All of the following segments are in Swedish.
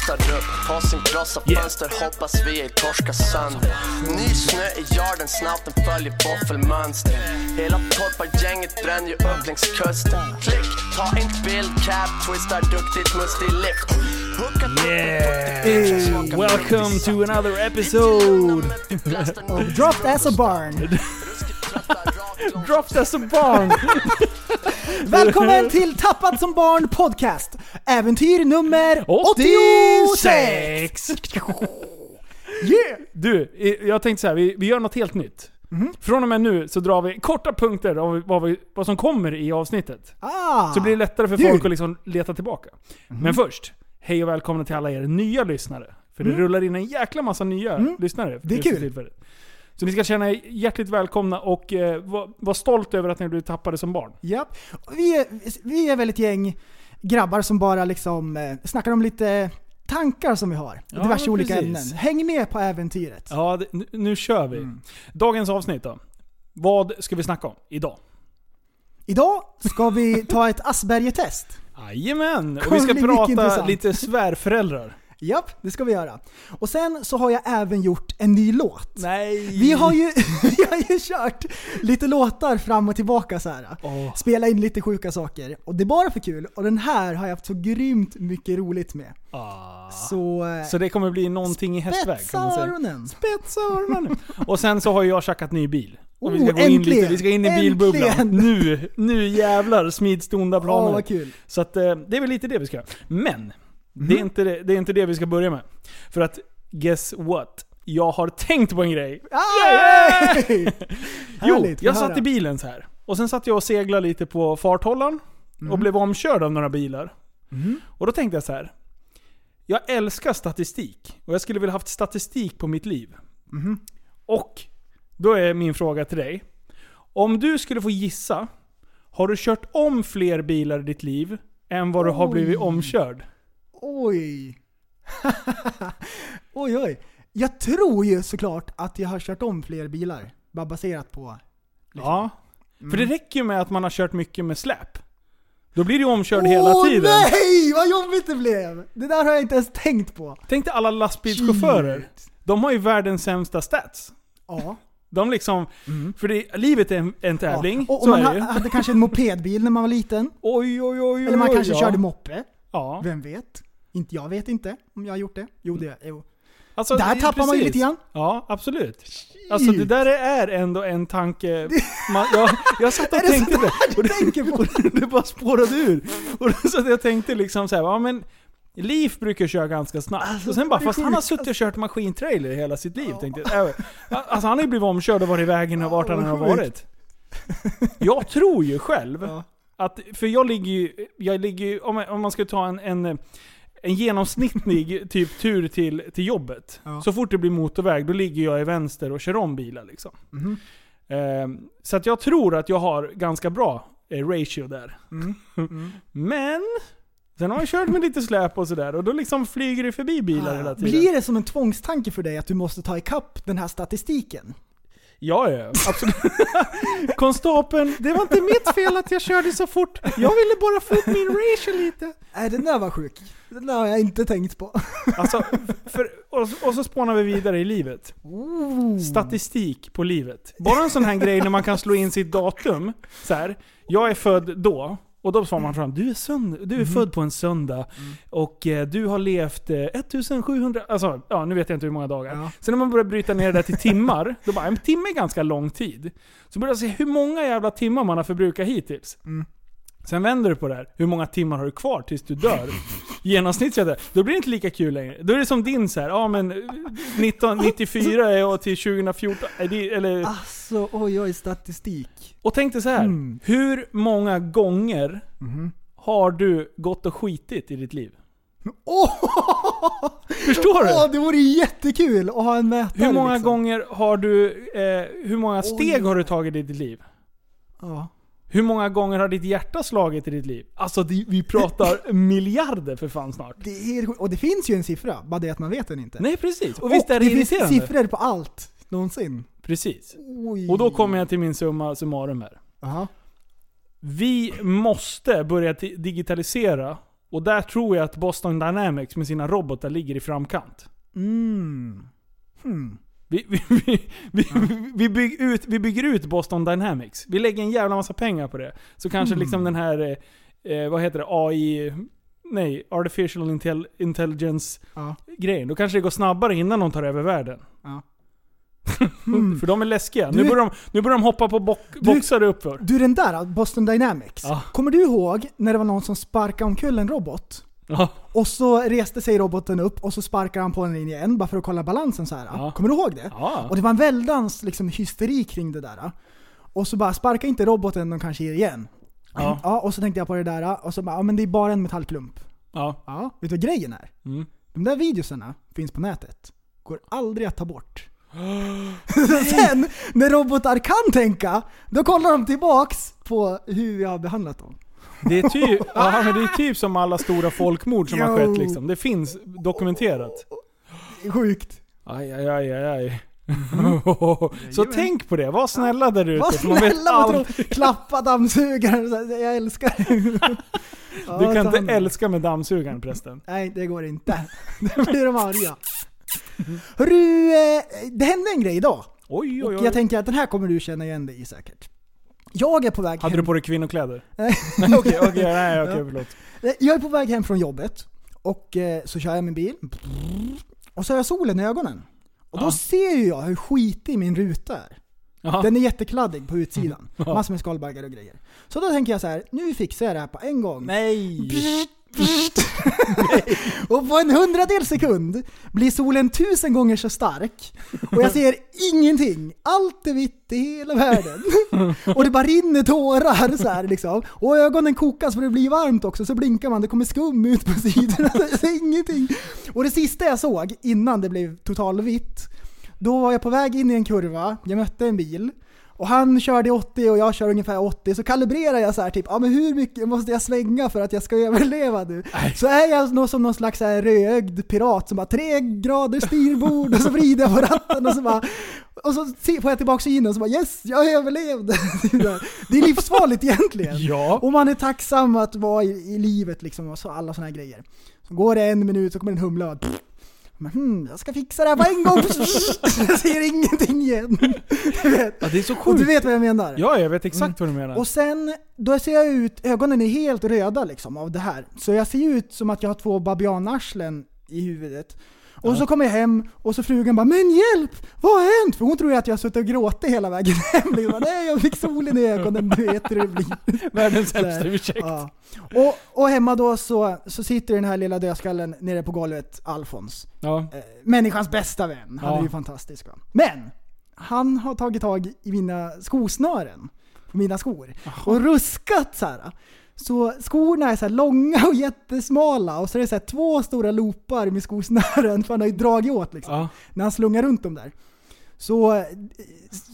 Postar upp, påsen krossar fönster, hoppas vi ej torskar sönder. Ny snö i yarden, snabbt den följer våffelmönster. Hela torpargänget bränner ju upp längs kusten. Klick, ta inte bild, cap, twistar duktigt, mustig lift. Hooka Hey, welcome to another episode! Dropped as a barn. Dropped as a barn! Välkommen till Tappad som barn podcast. Äventyr nummer 86! 86! Yeah! Du, jag tänkte så här, vi, vi gör något helt nytt. Mhm. Från och med nu så drar vi korta punkter av vad, vi, vad som kommer i avsnittet. Ah, Så blir det lättare för Du. folk att liksom leta tillbaka. Men först, hej och välkomna till alla er nya lyssnare. För det rullar in en jäkla massa nya lyssnare. för Det är kul. tillfället. Så ni ska känna er hjärtligt välkomna och eh, vara var stolt över att ni blev tappade som barn. ja. vi, är, vi är väl ett gäng grabbar som bara liksom eh, snackar om lite tankar som vi har. Ja, diverse olika precis. ämnen. Häng med på äventyret. Ja, det, nu, nu kör vi. Mm. Dagens avsnitt då. Vad ska vi snacka om idag? Idag ska vi ta ett Asperger-test. Jajamän! Och vi ska prata lite svärföräldrar. Japp, det ska vi göra. Och sen så har jag även gjort en ny låt. Nej! Vi har ju, vi har ju kört lite låtar fram och tillbaka så här. Åh. Spela in lite sjuka saker. Och det är bara för kul. Och den här har jag haft så grymt mycket roligt med. Ah. Så... eh, Så det kommer bli någonting i hästväg spetsa öronen! Spetsa öronen! Och sen så har jag tjackat ny bil. Och vi Oh, ska gå in äntligen! lite, vi ska in i bilbubblan. Äntligen! Nu, nu jävlar smids det onda planer. vad kul. Så att, eh, det är väl lite det vi ska göra. Men, det, Mhm. är inte det, det är inte det vi ska börja med. För att, guess what? Jag har tänkt på en grej. Yay! Jo, jag satt i bilen så här. Och sen satt jag och seglade lite på farthållaren. Mhm. Och blev omkörd av några bilar. Och då tänkte jag så här. Jag älskar statistik. Och jag skulle vilja haft statistik på mitt liv. Mhm. Och då är min fråga till dig. Om du skulle få gissa. Har du kört om fler bilar i ditt liv än vad du har blivit Oj. omkörd? Oj. oj oj. Jag tror ju såklart att jag har kört om fler bilar. Bara baserat på... Ja. Mm. För det räcker ju med att man har kört mycket med släp. Då blir du omkörd hela Åh tiden. nej! Vad jobbigt det blev! Det där har jag inte ens tänkt på. Tänk dig alla lastbilschaufförer. De har ju världens sämsta stats. Ja. De liksom, för det, livet är en, en tävling, Mm. Ja. Och, och man ha, hade kanske en mopedbil när man var liten. Oj, oj, oj, Eller man oj, kanske ja. körde moppe. Ja. Vem vet? Inte jag vet inte om jag har gjort det. Jo, det jo. Alltså, Där det- tappar man ju precis. lite grann. Ja, absolut. Alltså det där är ändå en tanke... Man, jag, jag satt och Är det tänkte det. du tänker på? det bara spårade ur. Och då så jag tänkte liksom så här, ja men... Liv brukar köra ganska snabbt. Alltså, och sen bara, det är fast han har suttit och kört maskintrailer hela sitt liv. Tänkte jag. Alltså han har ju blivit omkörd och varit i vägen och vart han vad än har varit. Jag tror ju själv Ja. att, för jag ligger ju, jag ligger ju, om, man- om man ska ta en, en, en genomsnittlig typ tur till, till jobbet. Ja. Så fort det blir motorväg, då ligger jag i vänster och kör om bilar liksom. Mhm. Ehm, så att jag tror att jag har ganska bra eh, ratio där. Mm. Mm. Men, sen har jag kört med lite släp och sådär och då liksom flyger det förbi bilar hela tiden. Ah, Blir det som en tvångstanke för dig att du måste ta ikapp den här statistiken? Ja, ja, absolut. Konstapeln, det var inte mitt fel att jag körde så fort. Jag ville bara få upp min ratio lite. Nej, den där var sjuk. Den där har jag inte tänkt på. Alltså, för, och, och så spånar vi vidare i livet. Statistik på livet. Bara en sån här grej när man kan slå in sitt datum. Så här, jag är född då. Och då svarar man fram, du är, sönd- du är född på en söndag och eh, du har levt eh, 1700, alltså ja, nu vet jag inte hur många dagar. Ja. Sen när man börjar bryta ner det där till timmar, då bara, en timme är ganska lång tid. Så börjar jag se hur många jävla timmar man har förbrukat hittills. Mm. Sen vänder du på det här. Hur många timmar har du kvar tills du dör? Genomsnittligt Då blir det inte lika kul längre. Då är det som din så här. ja men 1994 är jag till 2014. Är det, eller, Alltså, oj oj, statistik. och tänk dig så här. Mm. Hur många gånger har du gått och skitit i ditt liv? Åh! Förstår du? Åh, det vore jättekul att ha en mätare Hur många liksom. gånger har du, eh, hur många steg Oj. har du tagit i ditt liv? Ja. Hur många gånger har ditt hjärta slagit i ditt liv? Alltså vi pratar miljarder för fan snart. Det är helt sjukt. Och det finns ju en siffra, bara det att man vet den inte. Nej precis. Och visst är det, det finns siffror på allt, någonsin. Precis. Oj. Och då kommer jag till min summa summarum här. Aha. Vi måste börja digitalisera. Och där tror jag att Boston Dynamics med sina robotar ligger i framkant. Mm. Hmm. Vi, vi, vi, vi, vi, bygger ut, vi bygger ut Boston Dynamics. Vi lägger en jävla massa pengar på det. Så kanske Mm. liksom den här, eh, vad heter det, AI... Nej, Artificial Intel, Intelligence Ja. Då kanske det går snabbare innan de tar över världen. Ja. För de är läskiga. Du Nu börjar, de, nu börjar de hoppa på bock, Du- boxar uppför. Du den där, Boston Dynamics. Ja. Kommer du ihåg när det var någon som sparkade omkull en robot? Ja. Och så reste sig roboten upp och så sparkade han på den igen bara för att kolla balansen så här. Ja. Kommer du ihåg det? Ja. Och det var en väldans liksom, hysteri kring det där. Och så bara, sparka inte roboten, de kanske ger igen. Ja. Ja, och så tänkte jag på det där och så bara, ja men det är bara en metallklump. Ja. Ja, vet du vad grejen är? Mm. De där videosarna finns på nätet. Går aldrig att ta bort. Sen, när robotar kan tänka, då kollar de tillbaks på hur vi har behandlat dem. Det är, typ, ja, men det är typ som alla stora folkmord som har Jo. skett liksom. Det finns dokumenterat. Sjukt. Aj, aj, aj, aj, aj. Så tänk på det, var snälla där ute. Var för man vet snälla och klappa dammsugaren, jag älskar ja, Du kan inte älska med dammsugaren prästen. Nej, det går inte. Då blir de arga. Hörru, eh, det hände en grej idag. Oj, Och oj, oj. jag tänker att den här kommer du känna igen dig i säkert. Jag är på väg Hade hem. du på dig kvinnokläder? Nej. Okej, nej Ja. förlåt. Jag är på väg hem från jobbet och eh, så kör jag min bil. Och så har jag solen i ögonen. Och då Ja. ser ju jag hur skitig min ruta är. Ja. Den är jättekladdig på utsidan. Massor med skalbaggar och grejer. Så då tänker jag så här, nu fixar jag det här på en gång. Nej! och på en hundradel sekund blir solen tusen gånger så stark. Och jag ser ingenting. Allt är vitt i hela världen. och det bara rinner tårar så här liksom. Och ögonen kokas för det blir varmt också. Så blinkar man, det kommer skum ut på sidorna. Jag ser ingenting. Och det sista jag såg innan det blev totalvitt. Då var jag på väg in i en kurva, jag mötte en bil. Och han körde i 80 och jag kör ungefär 80, så kalibrerar jag så här typ, ja men hur mycket måste jag svänga för att jag ska överleva nu? Så är jag nog som någon slags rödögd pirat som bara tre grader styrbord och så vrider jag på ratten och så bara och så får jag tillbaka synen och så bara yes, jag överlevde! Det är livsfarligt egentligen. Ja. Och man är tacksam att vara i, i livet liksom och så, alla såna här grejer. Så går det en minut så kommer en humla och men, hmm, jag ska fixa det här på en gång. jag ser ingenting igen. Du vet. Ja, det är så Och sjukt. du vet vad jag menar? Ja, jag vet exakt vad du menar. Och sen, då ser jag ut, ögonen är helt röda liksom av det här. Så jag ser ut som att jag har två babianarslen i huvudet. Och så kommer jag hem och så frugan bara 'Men hjälp! Vad har hänt?' För hon tror ju att jag har suttit och gråtit hela vägen hem. Liksom, Nej, jag fick solen i ögonen, du vet hur det blir. Världens sämsta ursäkt. Ja. Och, och hemma då så, så sitter den här lilla dödskallen nere på golvet, Alfons. Ja. Eh, människans bästa vän. Han är ju fantastisk. Men! Han har tagit tag i mina skosnören. På mina skor. Och ruskat så här. Så skorna är så långa och jättesmala och så är det så två stora loopar med skosnören för han har ju dragit åt liksom. Ja. När han slungar runt dem där. Så eh,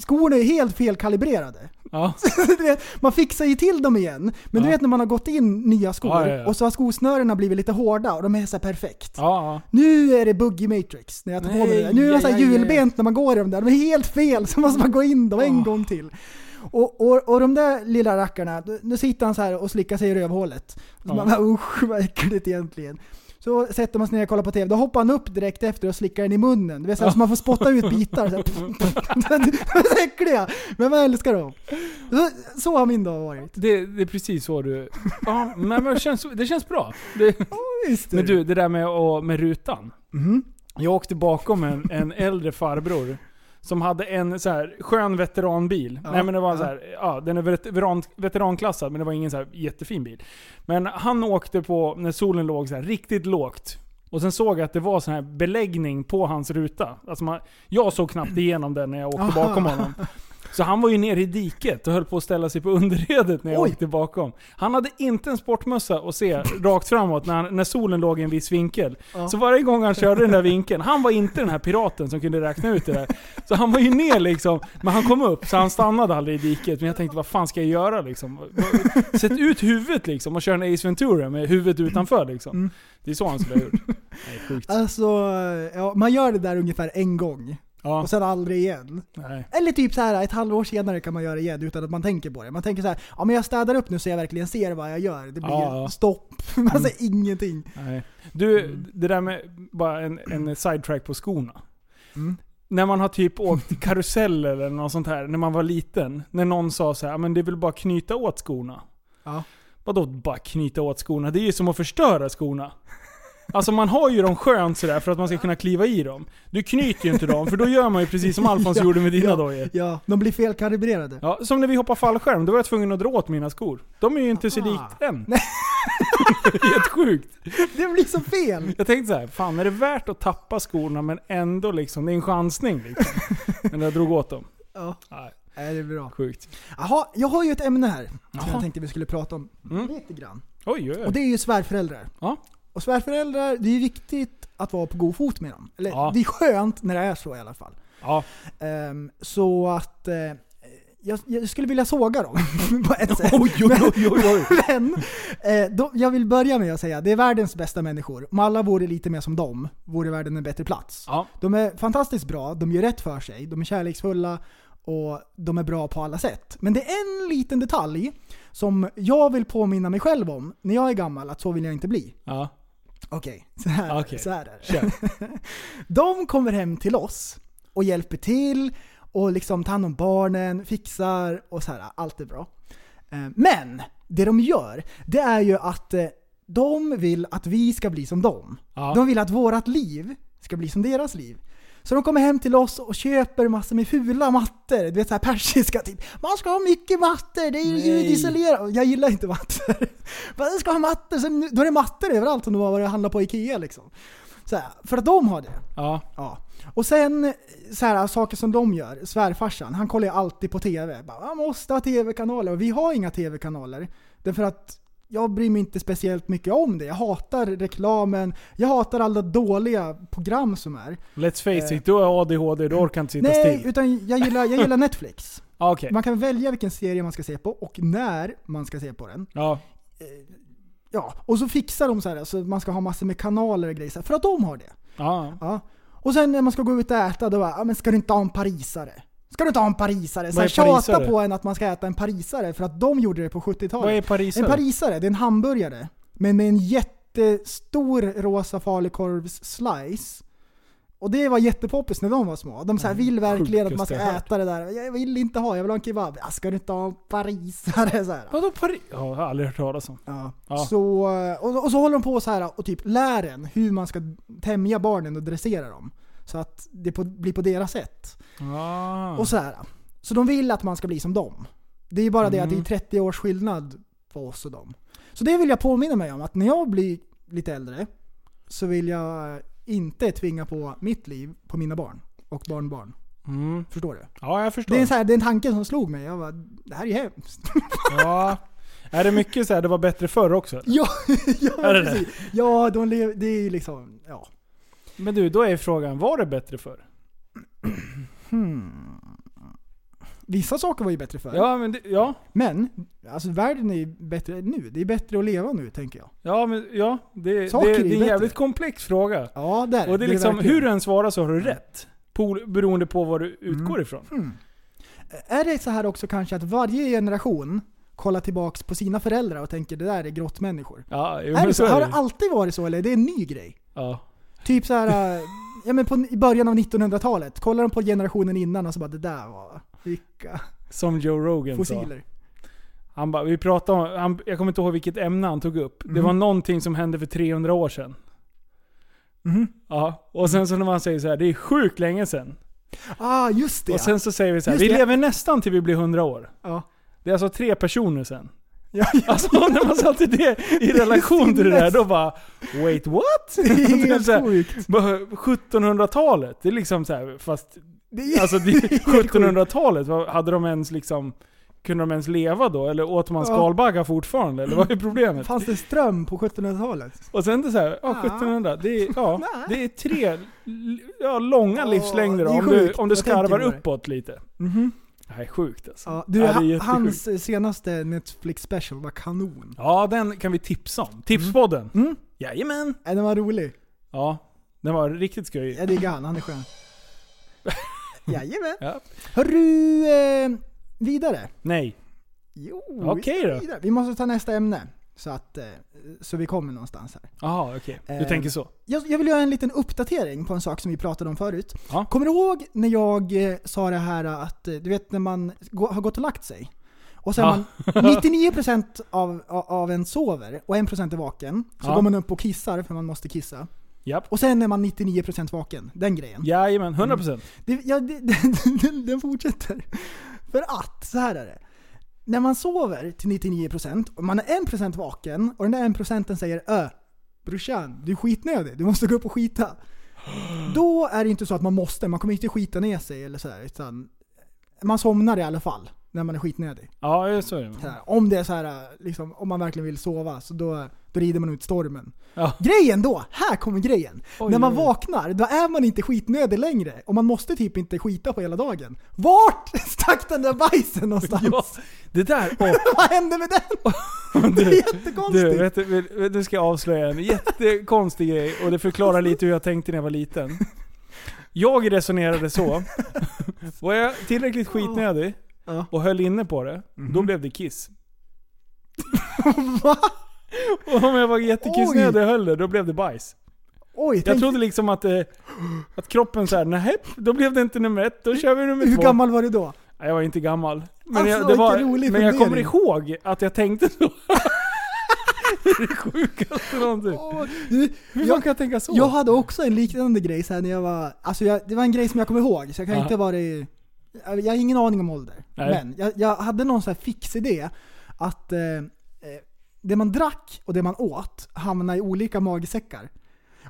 skorna är helt felkalibrerade. Ja. du man fixar ju till dem igen. Men du Ja. vet när man har gått in nya skor Ja, och så har skosnörena blivit lite hårda och de är så perfekt. Nu är det buggy matrix när jag tar på mig Nej, det. Nu är de så här hjulbent när man går i dem där. De är helt fel, så måste man gå in dem en gång till. Och, och, och de där lilla rackarna, nu sitter han så här och slickar sig i rövhålet. Så Ja. man usch vad äckligt egentligen. Så sätter man sig ner och kollar på TV, då hoppar han upp direkt efter och slickar den i munnen. Det vill säga, så man får spotta ut bitar. Så, här. de är så äckliga, men man älskar dem. Så, så har min dag varit. Det, det är precis så du... Ja, men det känns, det känns bra. Det, Visst är men du, det där med, att- med rutan. Mhm. Jag åkte bakom en, en äldre farbror Som hade en så här skön veteranbil. Ja, Nej men det var ja. så här, ja den är veteran, veteranklassad men det var ingen så här jättefin bil. Men han åkte på, när solen låg så här riktigt lågt. Och sen såg jag att det var sån här beläggning på hans ruta. Alltså man, jag såg knappt igenom den när jag åkte bakom honom. Så han var ju nere i diket och höll på att ställa sig på underredet när jag Oj. åkte bakom. Han hade inte en sportmössa att se rakt framåt när, han, när solen låg i en viss vinkel. Ja. Så varje gång han körde den där vinkeln, han var inte den här piraten som kunde räkna ut det där. Så han var ju ner liksom, men han kom upp så han stannade aldrig i diket. Men jag tänkte vad fan ska jag göra liksom? Sätt ut huvudet liksom och kör en Ace Ventura med huvudet utanför liksom. Mm. Det är så han skulle ha gjort. Nej, sjukt. Alltså, ja, man gör det där ungefär en gång. Ja, Och sen aldrig igen. nej. Eller typ så här ett halvår senare kan man göra det igen utan att man tänker på det. Man tänker så här, ja men jag städar upp nu så jag verkligen ser vad jag gör. Det blir Ja, ja. stopp. Man säger ingenting. nej. Du, det där med bara en, en sidetrack på skorna. Mm. När man har typ åkt karusell eller något sånt här, när man var liten. När någon sa så här, "Ja, men det är väl bara knyta åt skorna. Ja. Vadå bara knyta åt skorna? Det är ju som att förstöra skorna. Alltså man har ju dem skönt sådär för att man ska kunna kliva i dem. Du knyter ju inte dem, för då gör man ju precis som Alfons Ja, gjorde med dina ja. dojor. Ja, de blir felkalibrerade. Ja, som när vi hoppar fallskärm, då var jag tvungen att dra åt mina skor. De är ju inte så Ah. likt än. Helt sjukt. Det blir så fel! Jag tänkte så här, fan är det värt att tappa skorna men ändå liksom, det är en chansning liksom. Men jag drog åt dem. Ja, Nej, nej, det är bra. sjukt. Jaha, jag har ju ett ämne här som Jaha. jag tänkte vi skulle prata om Mm. lite grann. Oj, oj, Och oj. det är ju svärföräldrar. Ja. Och svärföräldrar, det är viktigt att vara på god fot med dem. Eller Ja. det är skönt när det är så i alla fall. Ja. Ehm, så att eh, jag, jag skulle vilja såga dem på ett sätt. Oj, oj, oj. Men eh, då, jag vill börja med att säga det är världens bästa människor. Om alla vore lite mer som dem, vore världen en bättre plats. Ja. De är fantastiskt bra, de gör rätt för sig, de är kärleksfulla och de är bra på alla sätt. Men det är en liten detalj som jag vill påminna mig själv om när jag är gammal, att så vill jag inte bli. Ja. Okej, så, här, Okej. så här är det. De kommer hem till oss och hjälper till och liksom tar hand om barnen, fixar och så här. allt är bra. Eh, Men det de gör, det är ju att eh, de vill att vi ska bli som dem. Ja. De vill att vårat liv ska bli som deras liv. Så de kommer hem till oss och köper massor med fula mattor. Du vet såhär persiska typ. Man ska ha mycket mattor, det är ju ljudisolerat. Jag gillar inte mattor. Man ska ha mattor, sen, då är det mattor överallt om du har varit och handlat på Ikea liksom. Så här, för att de har det. Ja. Ja. Och sen så här, saker som de gör. Svärfarsan, han kollar ju alltid på TV. Bara, Man måste ha TV-kanaler och vi har inga TV-kanaler. Därför att jag bryr mig inte speciellt mycket om det. Jag hatar reklamen, jag hatar alla dåliga program som är. Let's face it, du har ADHD, du orkar inte sitta Nej, still. utan jag gillar, jag gillar Netflix. Ja, Okej. Man kan välja vilken serie man ska se på och när man ska se på den. Ja. Ja, och så fixar de så här, så man ska ha massor med kanaler och grejer, här, för att de har det. Ja. Ja. Och sen när man ska gå ut och äta, då bara, ja, men ska du inte ha en parisare? Ska du ha en parisare? Så här, är tjata på en att man ska äta en parisare för att de gjorde det på 70-talet. Vad är parisare? En parisare, det är en hamburgare. Men med en jättestor rosa falukorvs-slice. Och det var jättepoppis när de var små. De så här vill verkligen att man ska Mm. Jag äta det där. Jag vill inte ha, jag vill ha en kebab. Ja, ska du inte ha en parisare? Så här. Vadå Paris? Ja, jag har aldrig hört talas om. Ja. Ja. Så, och, och så håller de på så här och typ lär en hur man ska tämja barnen och dressera dem. Så att det på, blir på deras sätt. Ah. Och så här. Så de vill att man ska bli som dem. Det är ju bara det att det är Mm. 30 års skillnad på oss och dem. Så det vill jag påminna mig om, att när jag blir lite äldre så vill jag inte tvinga på mitt liv på mina barn och barnbarn. Mm. Förstår du? Ja, jag förstår. Det är, så här, det är en tanke som slog mig. Jag bara, det här är hemskt. Ja. Är det mycket så här, det var bättre förr också? ja, ja, Är det precis. Ja, de lev, det är ju liksom, ja. Men du, då är frågan, var det bättre förr? Hmm. Vissa saker var ju bättre förr. Ja, men det, ja. Men, alltså världen är ju bättre nu. Det är bättre att leva nu, tänker jag. Ja, men ja. Det, det, Saker är det är en bättre. jävligt komplex fråga. Ja, där. Och det är liksom, hur du än svarar så har du rätt. Beroende på vad du utgår Mm. ifrån. Hmm. Är det så här också kanske att varje generation kollar tillbaks på sina föräldrar och tänker det där är grottmänniskor? Ja, jo, Är det så? Har det. det alltid varit så eller är det en ny grej? Ja. Typ så här, äh, ja men på, i början av 1900-talet, kollar de på generationen innan och så bara det där var, vilka Som Joe Rogan sa. fossiler. Han bara, vi pratade om, han, jag kommer inte ihåg vilket ämne han tog upp. Det Mhm. var någonting som hände för 300 år sedan. Mhm. Ja, och sen så när man säger så här, det är sjukt länge sedan. Ah, just det. Och sen så säger vi så här, vi det. lever nästan till vi blir 100 år. ja. Det är alltså tre personer sen. Ja, ja. Alltså när man satte det i relation till det där, då bara Wait what? Det är helt sjukt. bara 1700-talet, det är liksom så här, fast Det är, alltså det, det är helt sjukt. 1700-talet, vad- hade de ens liksom kunde de ens leva då? Eller åt man Ja. skalbaggar fortfarande? Eller vad är problemet? Fanns det ström på 1700-talet? Och sen det så här, ja, Ja. 1700, det är, ja, det är tre ja, långa Ja, livslängder om du, om du skarvar uppåt lite. Mhm. Det här är sjukt alltså. Ja, du, Ja, det är ha- jättesjukt. hans senaste Netflix special var kanon. Ja, den kan vi tipsa om. Tipspodden. Mm. Jajamän. Ja, den var rolig. Ja, den var riktigt skojig. Jag diggar han, han är skön. Jajamän. Ja. Hörru, eh, vidare. Nej. Jo, Okej vi ska då. vidare. Vi måste ta nästa ämne. Så att, eh, så vi kommer någonstans här. Jaha, okej. Du Eh, tänker så. Jag, jag vill göra en liten uppdatering på en sak som vi pratade om förut. Ja. Kommer du ihåg när jag eh, sa det här att, eh, du vet när man har gått och lagt sig? Och sen Ja. man, 99% av, av, en sover och 1% är vaken. Så Ja. går man upp och kissar för man måste kissa. Japp. Och sen är man 99% vaken. Den grejen. Jajamän, 100%. Det, ja, det, den, den fortsätter. För att, så här är det. När man sover till 99% och man är 1% vaken och den där 1% säger Ö, brorsan, du är skitnödig, du måste gå upp och skita. Då är det inte så att man måste, man kommer inte skita ner sig eller sådär. Utan man somnar i alla fall när man är skitnödig. Ja, så är det. Så här, om det är så här, liksom, om man verkligen vill sova, så då, då rider man ut stormen. Ja. Grejen då, här kommer grejen. Oj, När man oj, vaknar, då är man inte skitnödig längre. Och man måste typ inte skita på hela dagen. Vart stack den där bajsen någonstans? Ja, det där, åh, Vad hände med den? Det är jättekonstigt. du, du, nu ska jag avslöja en jättekonstig grej och det förklarar lite hur jag tänkte när jag var liten. Jag resonerade så, var jag tillräckligt skitnödig Ja. och höll inne på det, då blev det kiss. Va? Och om jag var jättekissnödig och höll det, då blev det bajs. Oj, Jag tänk, trodde liksom att, eh, att kroppen såhär, nej, då blev det inte nummer ett, då kör vi nummer hur två. gammal var du då? Nej, jag var inte gammal. Men, Alltså, jag, det var, rolig men jag kommer ihåg att jag tänkte så. det är det sjukaste någonsin. Åh, du, Hur jag, kan jag tänka så? jag hade också en liknande grej så här när jag var, alltså jag, det var en grej som jag kommer ihåg, så jag kan Aha. inte vara i, jag har ingen aning om ålder. Nej. Men jag, jag hade någon sån här fix idé att eh, eh, det man drack och det man åt hamnade i olika magsäckar.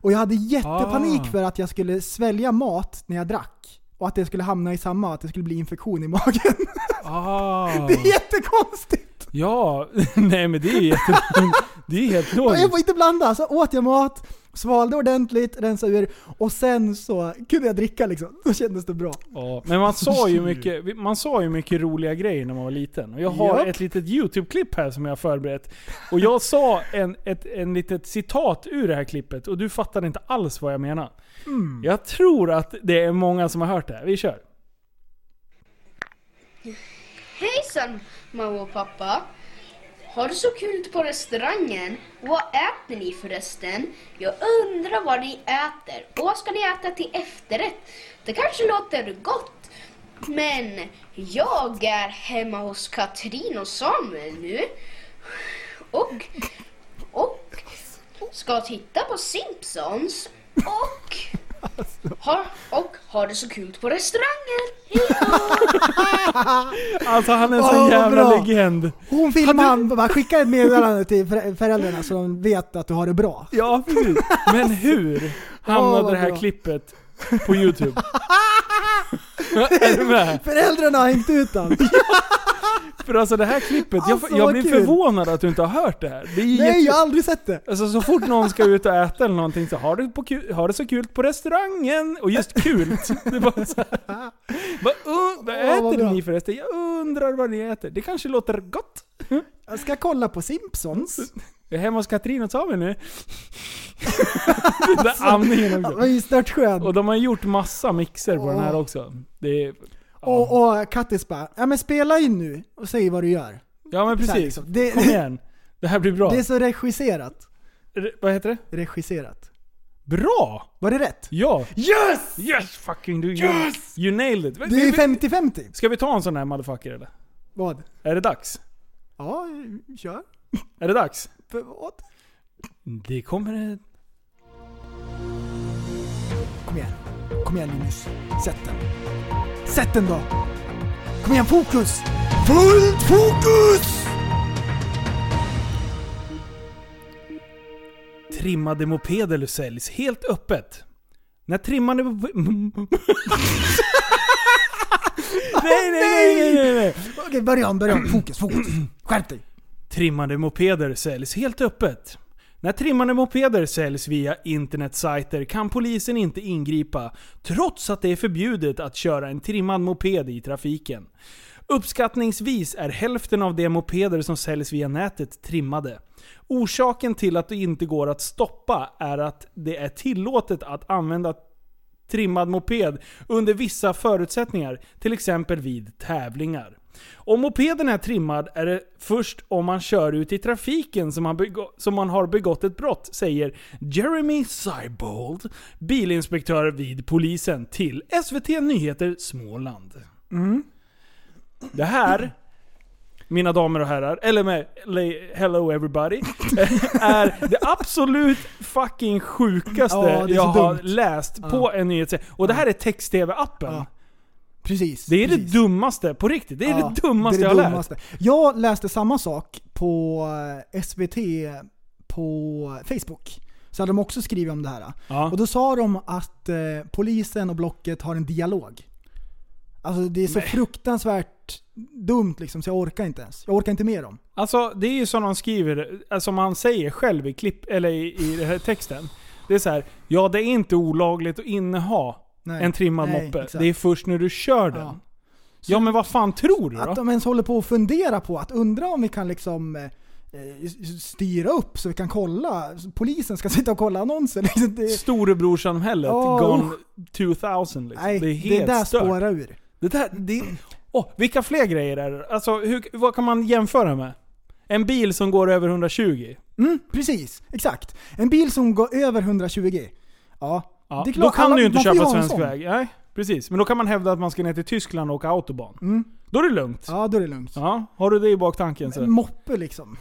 Och jag hade jättepanik Ah. för att jag skulle svälja mat när jag drack. Och att det skulle hamna i samma, att det skulle bli infektion i magen. Ah. Det är jättekonstigt! Ja, nej men det är jätte... Det är helt Jag logiskt. får inte blanda, så åt jag mat, svalde ordentligt, rensade ur och sen så kunde jag dricka liksom. Då kändes det bra. Ja, men man sa, ju mycket, man sa ju mycket roliga grejer när man var liten. Och jag har Japp. ett litet YouTube-klipp här som jag har förberett. Och jag sa en, ett en litet citat ur det här klippet och du fattade inte alls vad jag menar. Mm. Jag tror att det är många som har hört det här. Vi kör. Hejsan mamma och pappa! Har du så kul på restaurangen? Vad äter ni förresten? Jag undrar vad ni äter och vad ska ni äta till efterrätt? Det kanske låter gott. Men jag är hemma hos Katrin och Samuel nu. Och, och ska titta på Simpsons och har, och har det så kul på restaurangen. Hejdå! Alltså han är en sån vad jävla bra. legend. Hon filmar, han bara skickar ett meddelande till förä- föräldrarna så de vet att du har det bra. Ja, precis. Men hur hamnade vad det här bra. klippet på YouTube? är du med? Föräldrarna har hängt ut den. För alltså det här klippet, Alltså, jag, jag vad blir kul. förvånad att du inte har hört det här. Det är Nej, jätte- jag har aldrig sett det. Alltså så fort någon ska ut och äta eller någonting så har du, på kul, har det så kul på restaurangen. Och just kul. Det är bara så här. Vad, uh, vad Åh, vad äter bra. ni förresten? Jag undrar vad ni äter. Det kanske låter gott. Jag ska kolla på Simpsons. Jag är hemma hos Katrin och Samuel nu. Den där andningen Det också. ju skön. Och de har gjort massa mixer på den här också. Det är, Och, och Kattis bara, ja men spela in nu och säg vad du gör. ja men precis. liksom. Det, Kom igen. Det här blir bra. det är så regisserat. Re- Vad heter det? Regisserat. Bra! Var det rätt? Ja! Yes! Yes! Fucking du! Yes! You nailed it. Det är 50-50. Ska vi ta en sån här motherfucker eller? Vad? Är det dags? Ja, kör. Är det dags? Vad? Det kommer det... Kom igen. Kom igen Linus. Sätt den. Sätt den då! Kom igen, fokus! Fullt fokus! Trimmade mopeder säljs helt öppet. När trimmade... nej, nej, nej, nej, nej. Okej, börja om, börja om. Fokus, fokus. Skärp dig. Trimmade mopeder säljs helt öppet. När trimmade mopeder säljs via internetsajter kan polisen inte ingripa trots att det är förbjudet att köra en trimmad moped i trafiken. Uppskattningsvis är hälften av de mopeder som säljs via nätet trimmade. Orsaken till att det inte går att stoppa är att det är tillåtet att använda trimmad moped under vissa förutsättningar, till exempel vid tävlingar. Om mopeden är trimmad är det först om man kör ut i trafiken som man, som man har begått ett brott, säger Jeremy Seibold, bilinspektör vid polisen till SVT Nyheter Småland. Det här, mina damer och herrar, eller med hello everybody, är det absolut fucking sjukaste Ja, jag har läst på en nyhetssida. Och det här är text-tv-appen. Ja. Precis. Det är precis. det dummaste, på riktigt. Det är Ja, det dummaste det är jag det har dummaste. läst. Jag läste samma sak på eh, SVT på Facebook. Så hade de också skrivit om det här. Ja. Och då sa de att eh, polisen och Blocket har en dialog. Alltså det är så fruktansvärt dumt liksom, så jag orkar inte ens. Jag orkar inte med dem. Alltså det är ju som de skriver, alltså, som han säger själv i klipp, eller i, i den här texten. Det är så här, ja det är inte olagligt att inneha Nej. en trimmad Nej, moppe. exakt. Det är först när du kör den. Ja. Ja, men vad fan tror du då? Att de ens håller på att fundera på att undra om vi kan liksom eh, eh, styra upp så vi kan kolla. Polisen ska sitta och kolla annonser. Liksom, det, Storebrorssamhället, Ja, gone 2000 liksom. nej, det är det, helt där stört. spårar ur. Det där, det... Åh, vilka fler grejer är det? Alltså, hur, vad kan man jämföra med? En bil som går över 120? Mm, precis, exakt. En bil som går över 120. Ja, Ja, det är klart, då kan alla- du ju inte köpa svensk väg. Nej, precis. Men då kan man hävda att man ska ner till Tyskland och åka autobahn. Mm. Då är det lugnt. Ja. Ja, då är det lugnt. har du det i baktanken så. Moppe liksom.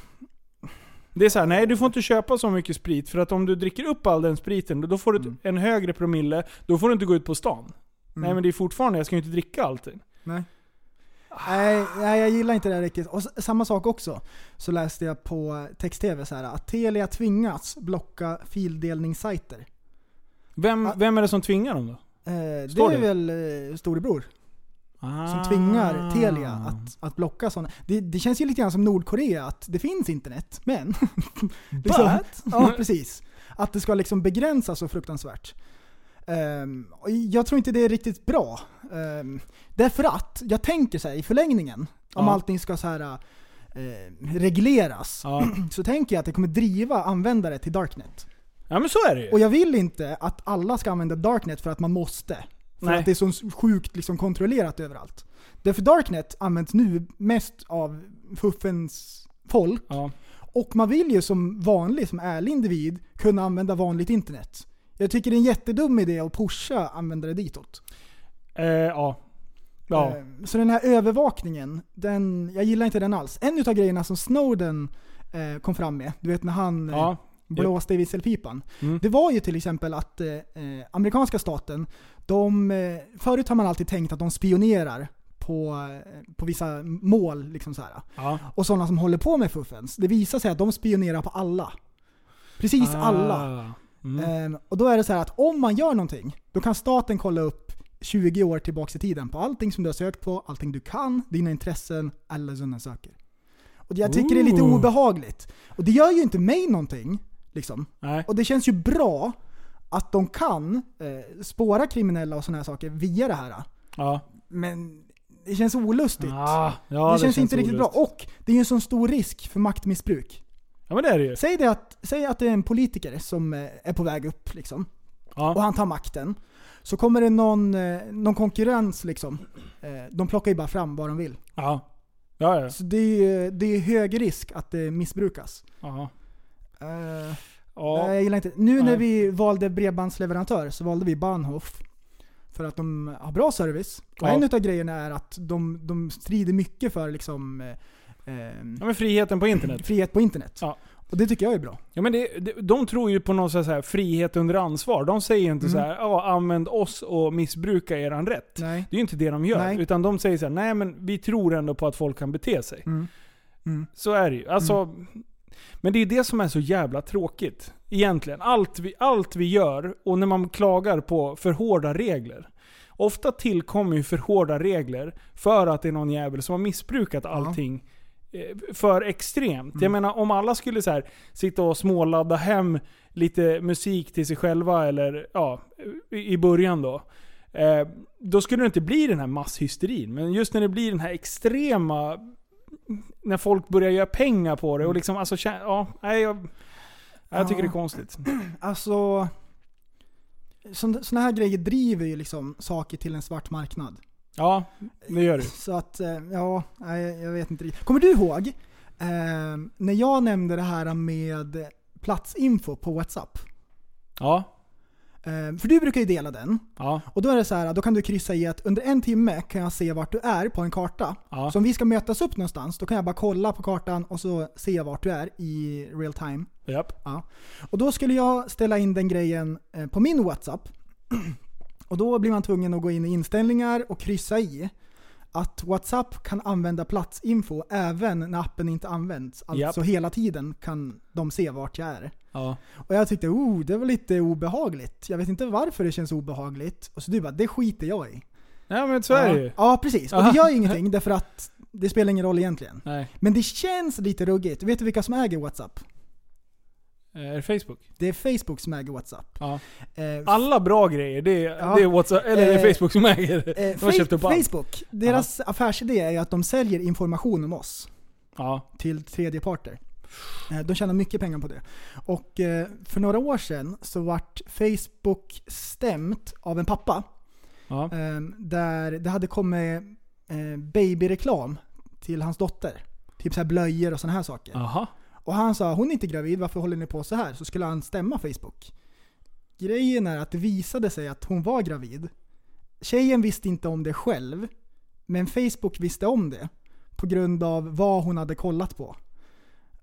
Det är så här, nej du får inte köpa så mycket sprit för att om du dricker upp all den spriten, då får du Mm. en högre promille, då får du inte gå ut på stan. Nej men det är fortfarande, jag ska ju inte dricka allting. Nej. Nej, nej, jag gillar inte det riktigt. Och samma sak också. Så läste jag på text-tv så här att Telia tvingas blocka fildelningssajter. Vem, Ah. vem är det som tvingar dem då? Eh, det är det? väl eh, storebror Ah. som tvingar Telia att, att blocka sådana. Det, det känns ju lite grann som Nordkorea, att det finns internet, men... liksom, ja, precis. Att det ska liksom begränsas så fruktansvärt. Och jag tror inte det är riktigt bra. Um, därför att, jag tänker så här, i förlängningen, om Ja. allting ska så här eh, regleras, Ja. så tänker jag att det kommer driva användare till Darknet. Ja men så är det ju. Och jag vill inte att alla ska använda Darknet för att man måste. För Nej. att det är så sjukt liksom kontrollerat överallt. Därför Darknet används nu mest av fuffens folk. Ja. Och man vill ju som vanlig, som ärlig individ, kunna använda vanligt internet. Jag tycker det är en jättedum idé att pusha användare ditåt. Eh, ja. Ja. Eh, Så den här övervakningen, den, jag gillar inte den alls. En utav grejerna som Snowden eh, kom fram med, du vet när han eh, ja. Blåste i visselpipan. Mm. Det var ju till exempel att eh, eh, amerikanska staten, de, eh, förut har man alltid tänkt att de spionerar på, eh, på vissa mål. Liksom så ja. Och sådana som håller på med fuffens. Det visar sig att de spionerar på alla. Precis alla. Ah. Mm. Eh, och då är det så här att om man gör någonting, då kan staten kolla upp 20 år tillbaks i tiden på allting som du har sökt på, allting du kan, dina intressen, alla sådana saker. Och jag tycker det är lite Ooh. obehagligt. Och det gör ju inte mig någonting. Liksom. Och det känns ju bra att de kan eh, spåra kriminella och sådana här saker via det här. Ja. Men det känns olustigt. Ah, ja, det, känns inte riktigt olustigt. bra. Och det är ju en sån stor risk för maktmissbruk. Ja men det är det ju. Säg, det att, säg att det är en politiker som eh, är på väg upp liksom. Och Ja. han tar makten. Så kommer det någon, eh, någon konkurrens liksom. Eh, de plockar ju bara fram vad de vill. Ja. Ja, ja. Så det är, det är hög risk att det missbrukas. ja. Eh, ja. Nej, jag gillar inte. Nu när vi valde bredbandsleverantör så valde vi Bahnhof. För att de har bra service. Och Ja. en utav grejerna är att de, de strider mycket för liksom, eh, eh, Ja men friheten på internet. frihet på internet. Ja. Och det tycker jag är bra. Ja, men det, de tror ju på någon så här frihet under ansvar. De säger inte Mm. så här, ja, använd oss och missbruka eran rätt. Nej. Det är ju inte det de gör. Nej. Utan de säger så här, nej men vi tror ändå på att folk kan bete sig. Mm. Mm. Så är det ju. Alltså, Men det är det som är så jävla tråkigt. Egentligen. Allt vi, allt vi gör, och när man klagar på för hårda regler. Ofta tillkommer ju för hårda regler för att det är någon jävel som har missbrukat allting eh, för extremt. Mm. Jag menar om alla skulle så här, sitta och småladda hem lite musik till sig själva, eller ja, i i början då. Eh, då skulle det inte bli den här masshysterin. Men just när det blir den här extrema när folk börjar göra pengar på det och liksom, alltså, ja, nej, jag, jag tycker Ja. det är konstigt. Alltså, sådana här grejer driver ju liksom saker till en svart marknad. Ja, det gör det. Så att, eh, ja, nej, jag vet inte. Kommer du ihåg eh, när jag nämnde det här med platsinfo på WhatsApp? Ja, för du brukar ju dela den. ja, Och då är det så här, då kan du kryssa i att under en timme kan jag se vart du är på en karta. ja. Så om vi ska mötas upp någonstans, då kan jag bara kolla på kartan och så se vart du är i real time. Japp. Ja. Och då skulle jag ställa in den grejen eh, på min WhatsApp. Och då blir man tvungen att gå in i inställningar och kryssa i att WhatsApp kan använda platsinfo även när appen inte används. Alltså Japp. hela tiden kan de se vart jag är. Ja. Och jag tyckte oh, det var lite obehagligt. Jag vet inte varför det känns obehagligt. Och så du bara, det skiter jag i. ja, men så är det ju. Ja, precis. Och Aha. det gör ingenting därför att det spelar ingen roll egentligen. Nej. Men det känns lite ruggigt. Vet du vilka som äger WhatsApp? Eh, Är det Facebook? Det är Facebook som äger WhatsApp. Ja. Eh, Alla bra grejer, det är, Ja. det är, WhatsApp, eller det är Eh, Facebook som äger det. Eh, De köpt upp. Facebook, deras affärsidé är att de säljer information om oss Ja. till tredjeparter. Eh, De tjänar mycket pengar på det. Och eh, för några år sedan så vart Facebook stämt av en pappa. Ja. eh, Där det hade kommit eh, babyreklam till hans dotter. Typ så här blöjor och sådana här saker. Aha. Och han sa hon är inte gravid, varför håller ni på så här? Så skulle han stämma Facebook. Grejen är att det visade sig att hon var gravid. Tjejen visste inte om det själv, men Facebook visste om det. På grund av vad hon hade kollat på.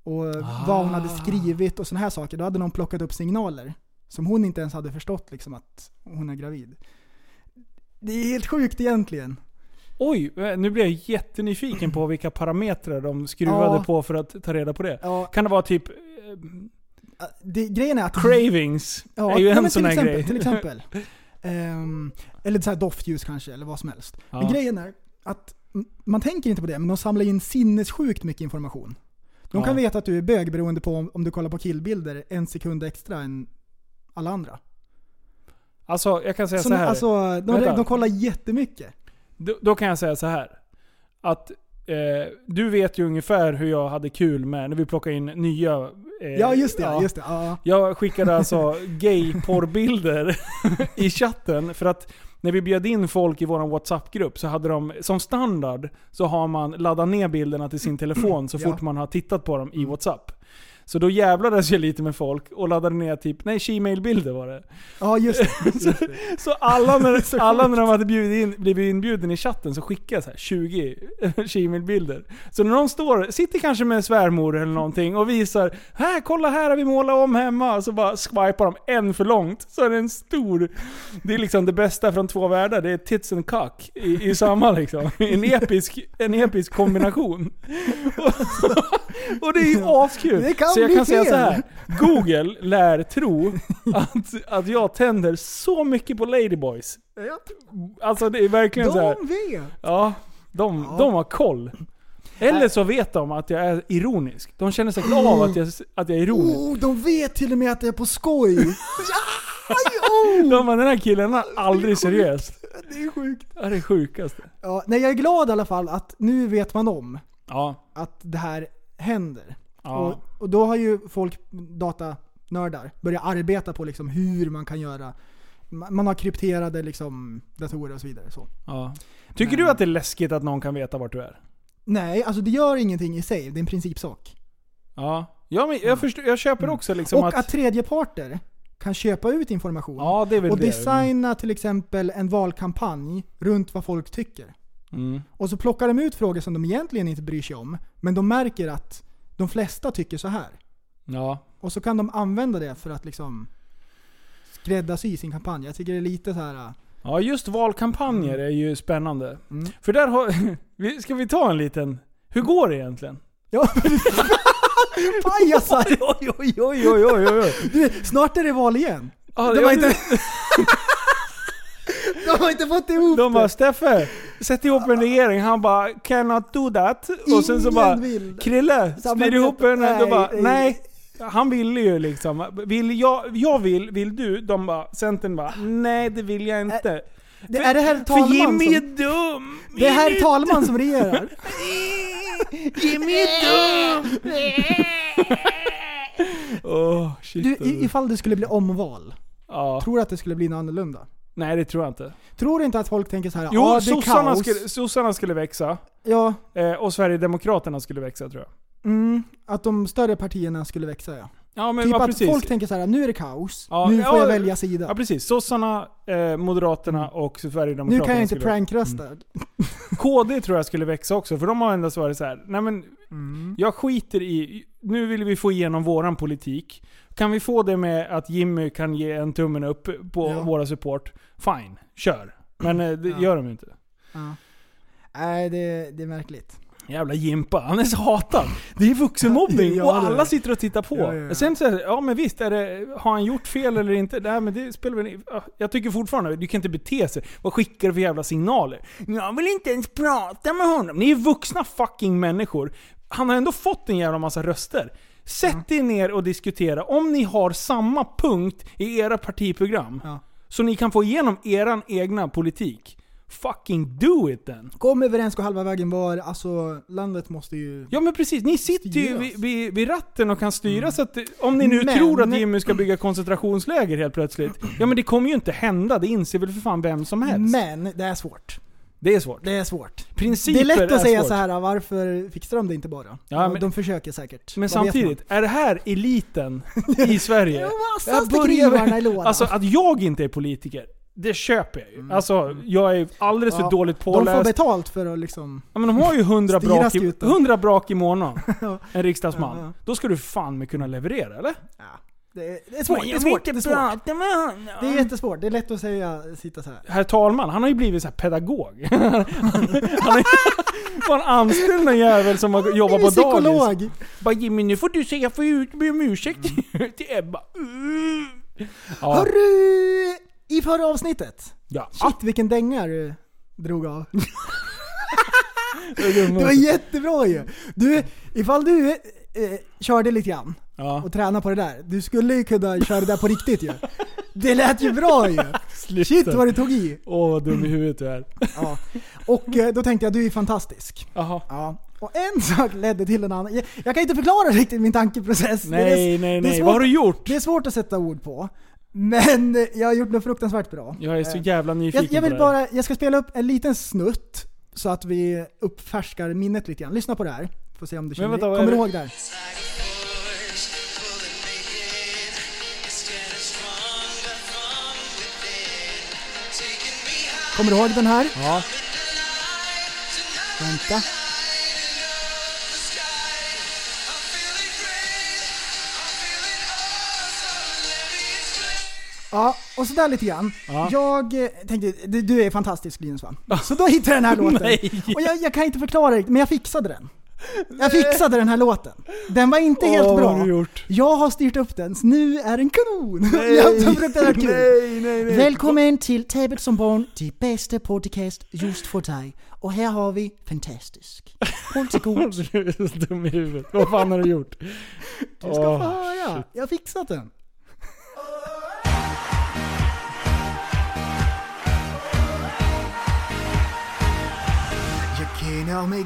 Och vad hon hade skrivit och sådana här saker. Då hade någon plockat upp signaler. Som hon inte ens hade förstått liksom att hon är gravid. Det är helt sjukt egentligen. Oj, eh, nu blir jag jättenyfiken på vilka parametrar de skruvade Ja. på för att ta reda på det. Ja, Kan det vara typ eh, det, grejen är att... cravings? Ja, är ju en sån här exempel, grej. Till exempel. Ehm, eller så här doftljus kanske, eller vad som helst. Ja. Men grejen är att man tänker inte på det, men de samlar in sinnessjukt mycket information. De kan veta att du är bög beroende på om, om du kollar på killbilder en sekund extra än alla andra. Alltså, jag kan säga Så, så här. alltså, de, de kollar jättemycket. Då, då kan jag säga så här. Att eh, du vet ju ungefär hur jag hade kul med när vi plockade in nya... Eh, Ja, just det. Just det ja. Jag skickade alltså gay-porrbilder i chatten för att när vi bjöd in folk i vår WhatsApp-grupp så hade de, som standard, så har man laddat ner bilderna till sin telefon så Ja. fort man har tittat på dem i WhatsApp. Så då jävlades jag lite med folk och laddade ner typ, nej Gmail-bilder var det. ja, just det. Just det. Så alla när, Så alla när de hade bjudit in, blivit inbjuden i chatten så skickade jag så här 20 Gmail-bilder. Så när de står, sitter kanske med svärmor eller någonting och visar här kolla här har vi målat om hemma. Och så bara swipar de en för långt. Så är det en stor, det är liksom det bästa från två världar. Det är tits and cock i, i samma liksom. En episk, en episk kombination. Och, och det är ju askul. Det kan så jag kan säga fel. så här. Google lär tro att, att jag tänder så mycket på ladyboys. Alltså det är verkligen så här. de vet. Ja, de, Ja. de har koll. Eller så vet de att jag är ironisk. De känner säkert av att jag, att jag är ironisk. Oh, de vet till och med att jag är på skoj. Oh. De bara, den här killen är aldrig seriös. Det är sjukt. Det är det sjukaste. Ja, nej, jag är glad i alla fall att nu vet man om Ja. att det här händer. Ja. Och, och då har ju folk, datanördar, börjat arbeta på liksom hur man kan göra. Man har krypterade liksom datorer och så vidare. Så. ja. Tycker du att det är läskigt att någon kan veta vart du är? Nej, alltså det gör ingenting i sig. Det är en principsak. Ja. Ja men jag, förstår, jag köper också liksom och att... att, tredjeparter kan köpa ut information. Ja, det är väl och det. designa till exempel en valkampanj runt vad folk tycker. Mm. Och så plockar de ut frågor som de egentligen inte bryr sig om, men de märker att de flesta tycker så här. Ja. Och så kan de använda det för att liksom skräddarsy sin kampanj. Jag tycker det är lite så här. äh, Ja, just valkampanjer är ju spännande. Mm. För där har... Ska vi ta en liten... Hur går det egentligen? Ja, pajasar! Oj, oj, oj, oj, oj, oj. Du, snart är det val igen. Ja, De har inte... De har inte fått ihop De bara det. Steffe, sätt ihop en regering. Han bara 'cannot do that' och sen så Ingen bara vill. 'Krille, styr ihop en' Nej, Då bara nej. nej. Han ville ju liksom. Vill jag, jag vill, vill du? De bara, Centern bara 'Nej det vill jag inte' Det är det här För talman Jimmy är som... dum! Det är här talman som regerar. Jimmy är dum! Åh, shit. Du, alltså. ifall det skulle bli omval, ja. tror du att det skulle bli något annorlunda? Nej det tror jag inte. Tror du inte att folk tänker så här, Jo, ja det sossarna kaos. skulle, sossarna skulle växa. Ja, Eh, och Sverigedemokraterna skulle växa tror jag. mm, att de större partierna skulle växa ja. Ja men typ ja, att precis. folk tänker så här, nu är det kaos, Ja, nu ja, får jag välja sida. Ja precis. Sossarna, eh, Moderaterna och Sverigedemokraterna nu kan jag inte skulle Mm. prankrösta. KD tror jag skulle växa också, för de har endast varit så här. nej men Mm. jag skiter i, nu vill vi få igenom våran politik. Kan vi få det med att Jimmy kan ge en tummen upp på Ja. våra support, fine, kör. Men eh, det Ja. gör de inte. Ja. Nej, det, det är märkligt. Jävla Jimpa, han är så hatad. Det är vuxenmobbning Ja, och alla sitter och tittar på. Ja, ja. Sen så, här, ja men visst, är det, har han gjort fel eller inte? Nej men det spelar väl ja, Jag tycker fortfarande, du kan inte bete sig. Vad skickar du för jävla signaler? Jag vill inte ens prata med honom. Ni är vuxna fucking människor. Han har ändå fått en jävla massa röster. Sätt er ner och diskutera. Om ni har samma punkt i era partiprogram, Ja. så ni kan få igenom eran egna politik. Fucking do it then! Kom överens, gå halva vägen var, alltså landet måste ju... Ja men precis, ni sitter ju vid, vid, vid ratten och kan styra så att om ni nu Men- tror att Jimmy ska bygga koncentrationsläger helt plötsligt. Ja men det kommer ju inte hända, det inser väl för fan vem som helst. Men det är svårt. Det är svårt. Det är svårt. Principer Det är lätt är att säga svårt. så här, varför fixar de det inte bara? Ja, men- de försöker säkert. Men Vad samtidigt, är det här eliten i Sverige? man? De Jag i lådan. Alltså att jag inte är politiker, det köper jag ju. Alltså jag är alldeles för Mm. Ja, dåligt de får påläst. betalt för att liksom... Ja, men de har ju 100 Styra brak, i, skutan. 100 brak i månaden. En riksdagsman. Ja, ja. Då ska du fan med kunna leverera eller? Ja, det, är, det är svårt. Det är svårt. Det är, svårt. det är jättesvårt. Det är lätt att säga, sitta så här. Herr talman, han har ju blivit så pedagog. han är fan anställd en jävel som har jobbat på dagis. Psykolog. Bara Jimmy, nu får du säga för ut, be om ursäkt till Ebba. Ja. Hörru! I förra avsnittet. ja. Shit vilken dänga du drog av. Det var jättebra ju! Du, ifall du eh, körde lite grann Ja. och tränade på det där. Du skulle ju kunna köra det där på riktigt ju. Det lät ju bra ju! Shit vad du tog i! Åh vad dum i huvudet du är. Ja. Och eh, då tänkte jag, du är fantastisk. Jaha. Ja. Och en sak ledde till en annan. Jag, kan inte förklara riktigt min tankeprocess. Det är- Nej, nej, nej. svårt- Vad har du gjort? Det är svårt att sätta ord på. Men jag har gjort något fruktansvärt bra. Jag är så Eh, jävla nyfiken jag, jag vill bara, jag ska spela upp en liten snutt så att vi uppfärskar minnet lite grann. Lyssna på det här. Får se om du känner, vänta, kommer du ihåg det här? Kommer du ihåg den här? Ja. Vänta. Ja, och sådär lite grann. Ja. Jag eh, tänkte, du, du är fantastisk Linus va? Så då hittade jag den här låten. Nej. Och jag, jag kan inte förklara riktigt, men jag fixade den. Jag fixade den här låten. Den var inte helt Åh, bra. gjort? Jag har styrt upp den, så nu är den kanon! kul. Nej, nej, nej. Välkommen till Tabet som barn, det bästa podcast just för dig. Och här har vi Fantastisk. Håll till god. Du är så dum i huvudet. Vad fan har du gjort? Du ska få höra. Jag har fixat den. Kender mig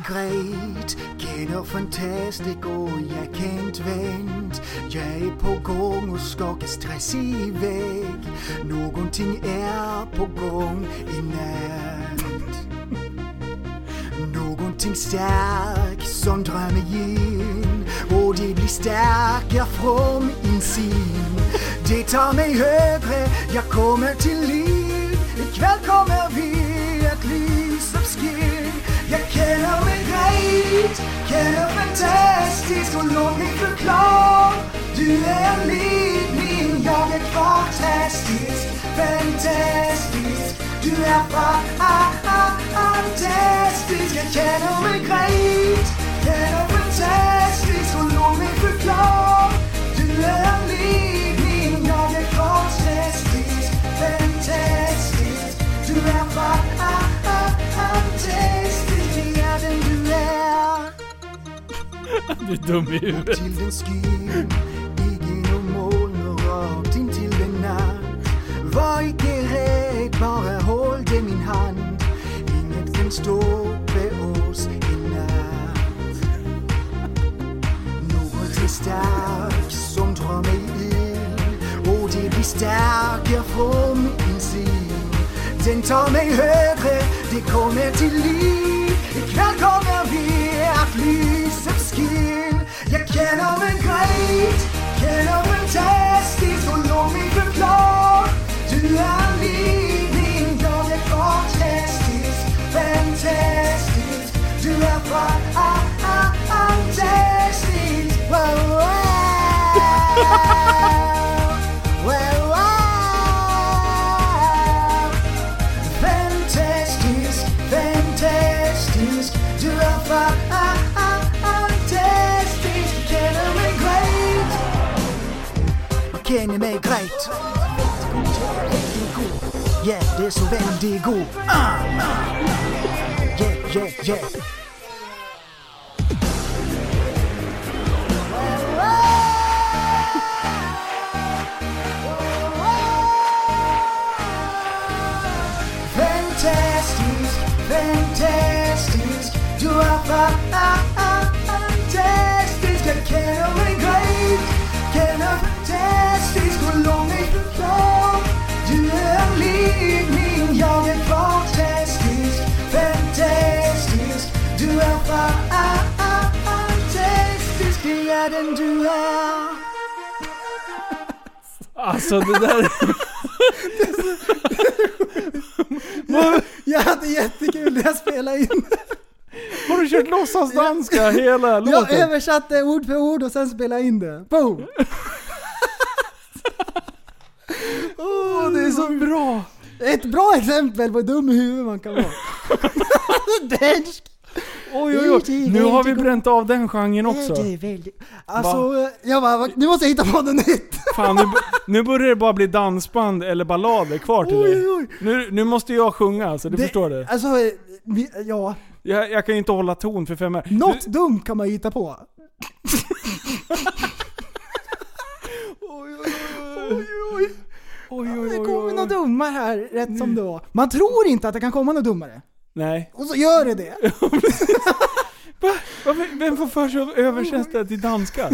gret, fantastiskt oh, och jag kan inte vänta. Jag är på gång och skakar stress iväg Någonting är på gång i natt Någonting stark som drar mig in och det blir starkare från insidan Det tar mig högre, jag kommer till liv Ikväll kommer vi att lysa upp skinn jag känner mig great, känner fantastisk och låt mig förklara Du är en ledning, jag är fantastisk, fantastisk. Du är fantastisk, jag känner mig great, känner fantastisk och låt mig förklara. Du är en ledning, Du är dum i huvudet. Var icke rädd, bara håll dig min hand. Inget kan stoppa oss i natt. Något är starkt som drar mig in och det blir starkare från min insidan. Den tar mig högre, det kommer till liv. Ikväll kommer vi att lysa upp skin. Jag känner mig great, känner fantastisk och låt mig förklara. Du är en livning, jag är fantastisk, fantastisk. Du är fantastisk. Wow, wow. Wow, Yeah, det är så väldigt god ah, ah. Yeah, yeah, yeah fantastisk Det är den du är Alltså det där... Jag hade jättekul när jag spelade in. Har du kört låtsasdanska hela Jag låten? översatte ord för ord och sen spelade jag in det. Boom! Åh, det är så bra! Ett bra exempel på hur dum i huvudet man kan vara. Dansk. Oj, oj, oj. Nu har vi bränt av den genren också. Det. Alltså, jag bara, nu måste jag hitta på något nytt. Fan, nu, nu börjar det bara bli dansband eller ballader kvar till Oj, dig. oj. Nu, nu måste jag sjunga, så du förstår det. Alltså, vi, ja. Jag, jag kan ju inte hålla ton för fem öre. Något dumt kan man hitta på. Oj, oj, Det oj, kommer oj. några dummar här, rätt som det var. Man tror inte att det kan komma några dummare. Nej. Och så gör det det. Vem får för sig att översätta till danska?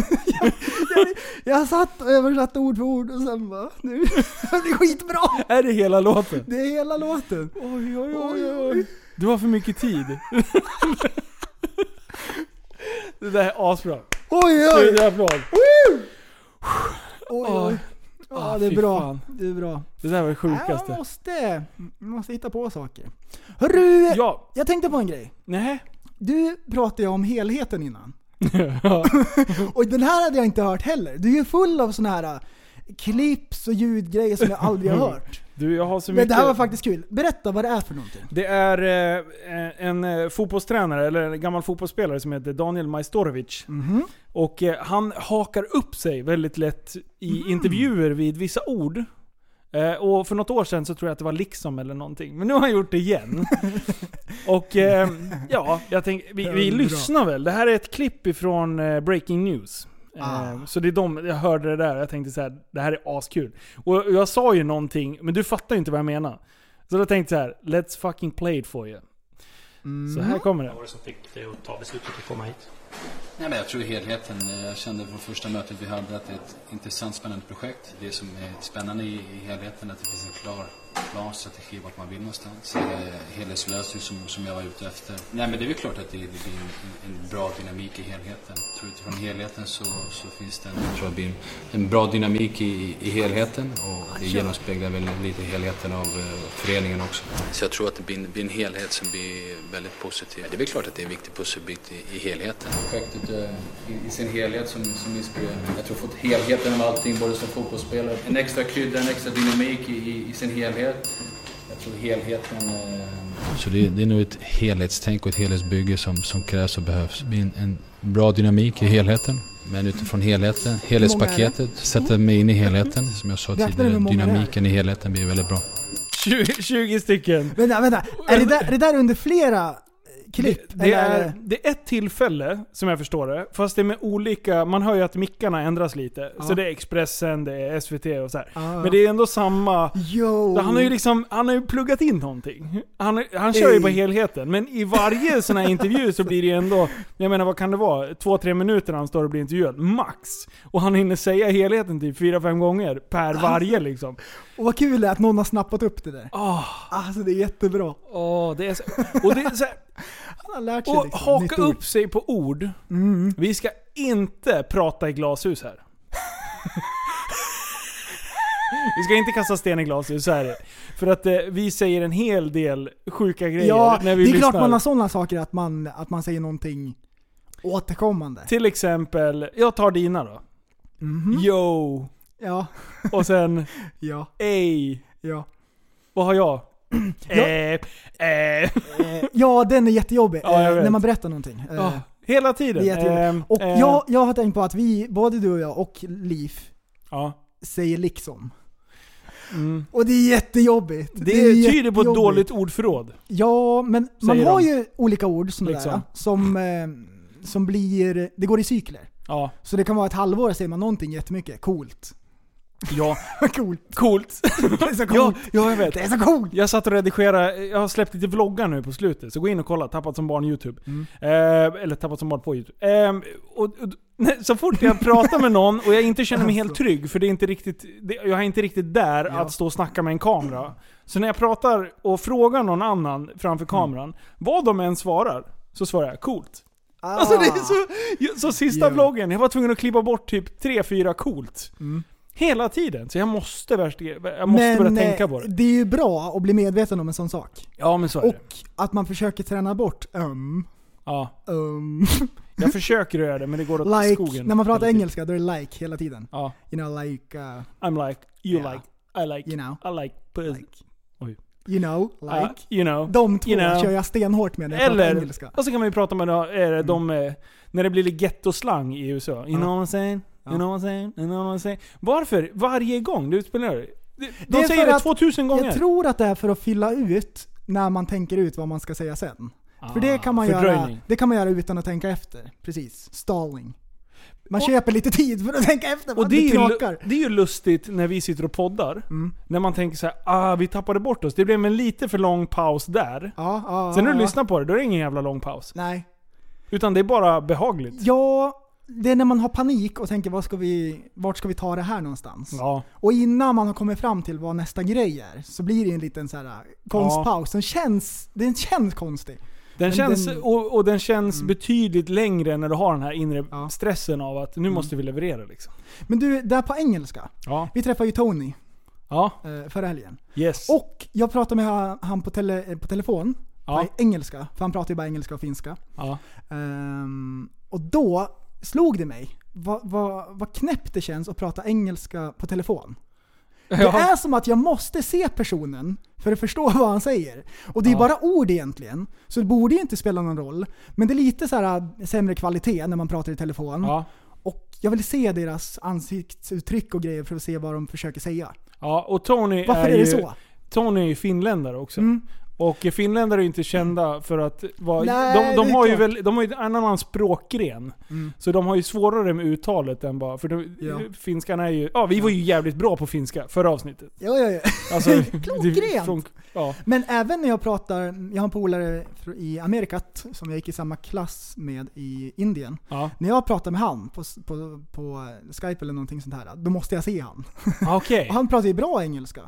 Jag satt och översatte ord för ord och sen bara, nu, det blir skitbra. Är det hela låten? Det är hela låten. Oj, oj, oj, oj. Du har för mycket tid. Det där är asbra. Oj, Oj. Det applåd. oj, oj. Ja, Ah, det är bra. fan. Det är bra. Det där var det sjukaste. man måste, måste hitta på saker. Hörru, Ja. jag tänkte på en grej. Nej. Du pratade ju om helheten innan. Ja. Och den här hade jag inte hört heller. Du är ju full av såna här äh, clips och ljudgrejer som jag aldrig har hört. Du, jag har så Men mycket... det här var faktiskt kul. Berätta vad det är för någonting. Det är eh, en eh, fotbollstränare, eller en gammal fotbollsspelare som heter Daniel Majstorovic. Mhm. Och eh, han hakar upp sig väldigt lätt i intervjuer vid vissa ord. Eh, och för något år sedan så tror jag att det var liksom eller någonting. Men nu har han gjort det igen. och eh, ja, jag tänkte, vi, vi lyssnar väl. Det här är ett klipp ifrån eh, Breaking News. Ah. Eh, Så det är de, jag hörde det där och jag tänkte så här, det här är askul. Och jag sa ju någonting, men du fattar ju inte vad jag menar. Så då tänkte jag så här, let's fucking play it for you. Så här kommer det. Vad var det som fick dig att ta beslutet att komma hit? Nej, men jag tror helheten. Jag kände på första mötet vi hade att det är ett intressant, spännande projekt. Det som är spännande i, i helheten är att det finns en klar plan, strategi, vart man vill någonstans. Eh, helhetslösning som, som jag var ute efter. Nej men det är väl klart att det, det blir en, en bra dynamik i helheten. Jag tror utifrån helheten så, så finns det en, jag tror det blir en, en bra dynamik i, i helheten och det genomspeglar väl lite helheten av eh, föreningen också. Så jag tror att det blir en, blir en helhet som blir väldigt positiv. Det är väl klart att det är en viktig pusselbit i, i helheten. Projektet eh, i, i sin helhet som, som inspirerar mig. Jag tror fått helheten av allting, både som fotbollsspelare. En extra krydda, en extra dynamik i, i, i sin helhet. Jag tror helheten... Eh... Så det, det är nog ett helhetstänk och ett helhetsbygge som, som krävs och behövs. Det blir en, en bra dynamik i helheten. Men utifrån helheten, helhetspaketet, sätta mig in i helheten. Som jag sa tidigare, dynamiken i helheten blir väldigt bra. 20, 20 stycken. Vänta, vänta. Är det där, är det där under flera klipp? Det, det, är, det är ett tillfälle, som jag förstår det, fast det är med olika... Man hör ju att mickarna ändras lite. Ja. Så det är Expressen, det är SVT och så. Ja. Men det är ändå samma... Jo. Han har ju liksom, han har ju pluggat in någonting. Han, han kör ju på Ey. helheten. Men i varje sån här intervju så blir det ju ändå, jag menar vad kan det vara? Två, tre minuter han står och blir intervjuad. Max! Och han hinner säga helheten typ fyra, fem gånger per varje liksom. Och vad kul det är att någon har snappat upp det där. Åh, Alltså det är jättebra. åh, det är så, och det är så här, Han har lärt sig Och liksom, haka ord. upp sig på ord. Mm. Vi ska inte prata i glashus här. Vi ska inte kasta sten i glashus, så är det. För att eh, vi säger en hel del sjuka grejer Ja, när det vi är lyssnar. klart man har sådana saker att man, att man säger någonting återkommande. Till exempel, jag tar dina då. Mhm. Yo. Ja, Och sen, ja, ey. ja. Vad har jag? Ja. eh, eh. Eh, ja, den är jättejobbig. Ja, eh, när man berättar någonting. Ja, hela tiden. det är jättejobbigt. Ehm, Och jag, jag har tänkt på att vi, både du och jag och Liv, Ja. säger liksom. Mm. Och det är jättejobbigt. Det, är tyder på ett dåligt ordförråd. Ja, men man har de. ju olika ord sådana Liksom. där, som, som blir, det går i cykler. Ja. Så det kan vara ett halvår säger man någonting jättemycket, coolt. Ja. coolt. Coolt. Det är så ja, coolt. ja, jag vet. Det är så coolt. Jag satt och redigerade, jag har släppt lite vloggar nu på slutet, så gå in och kolla. Tappat som barn YouTube. Mm. Eh, eller Tappat som barn på YouTube. Eh, och, och, så fort jag pratar med någon och jag inte känner mig helt trygg, för det är inte riktigt, det, jag är inte riktigt där Ja. att stå och snacka med en kamera. Så när jag pratar och frågar någon annan framför kameran, vad de än svarar, så svarar jag coolt. Ah. Alltså det är så, så sista Ja. vloggen, jag var tvungen att klippa bort typ 3-4 coolt. Mm. Hela tiden. Så jag måste, jag måste börja eh, tänka på det. det är ju bra att bli medveten om en sån sak. Ja men så är det. Och att man försöker träna bort um, Ja. um, Jag försöker göra det men det går åt like, skogen. när man pratar engelska då är det like hela tiden. Ja. You know like, uh, I'm like, you Yeah. like, I like, you know, I like, like. You know, like. Uh, you know. De två you know. kör jag stenhårt med när jag pratar Eller, engelska. och så kan man ju prata med äh, de, eh, när det blir lite gettoslang i USA. You Ja. know what I'm saying? Ja. You know what I'm saying? You know what I'm saying? Varför? Varje gång du spelar? De, Det säger det att 2000 gånger. Jag tror att det är för att fylla ut när man tänker ut vad man ska säga sen. För det kan, man göra, Ah, det kan man göra utan att tänka efter. Precis. Stalling. Man Och- köper lite tid för att tänka efter Och det det är, ju, det är ju lustigt när vi sitter och poddar. Mm. När man tänker så här, ah vi tappade bort oss. Det blev en lite för lång paus där. Ja, ja, Sen när du lyssnar på det, då är det ingen jävla lång paus. Nej. Utan det är bara behagligt. Ja, det är när man har panik och tänker vad ska vi, vart ska vi ta det här någonstans? Ja. Och innan man har kommit fram till vad nästa grej är så blir det en liten så här konstpaus som känns, den känns konstig. Den Men känns, den- och, och den känns Mm. betydligt längre när du har den här inre Ja. stressen av att nu måste vi leverera liksom. Men du, där på engelska. Ja. Vi träffade ju Tony Ja. eh, förra helgen. Yes. Och jag pratade med han- på, tele, eh, på telefon, Ja. på engelska, för han pratar ju bara engelska och finska. Ja. Ehm, och då slog det mig, vad, vad, vad knäppt det känns att prata engelska på telefon. Det Ja. är som att jag måste se personen för att förstå vad han säger. Och det är Ja. bara ord egentligen, så det borde ju inte spela någon roll. Men det är lite så här äh, sämre kvalitet när man pratar i telefon. Ja. Och jag vill se deras ansiktsuttryck och grejer för att se vad de försöker säga. ja, och Tony Varför är, ju, det så? Tony är ju finländare också. Mm. Och finländare är ju inte kända för att vara... Nej, de, de har ju klart. väl, de har ju en annan språkgren. Mm. Så de har ju svårare med uttalet än bara... För de, Ja. finskan är ju... Ja, vi var ju jävligt bra på finska förra avsnittet. Ja, ja, ja. Alltså, Klockrent. fun- Ja. Men även när jag pratar, jag har en polare i Amerikat som jag gick i samma klass med i Indien. Ja. När jag pratar med han på, på, på Skype eller någonting sånt här, då måste jag se han. Ah. Och han pratar ju bra engelska.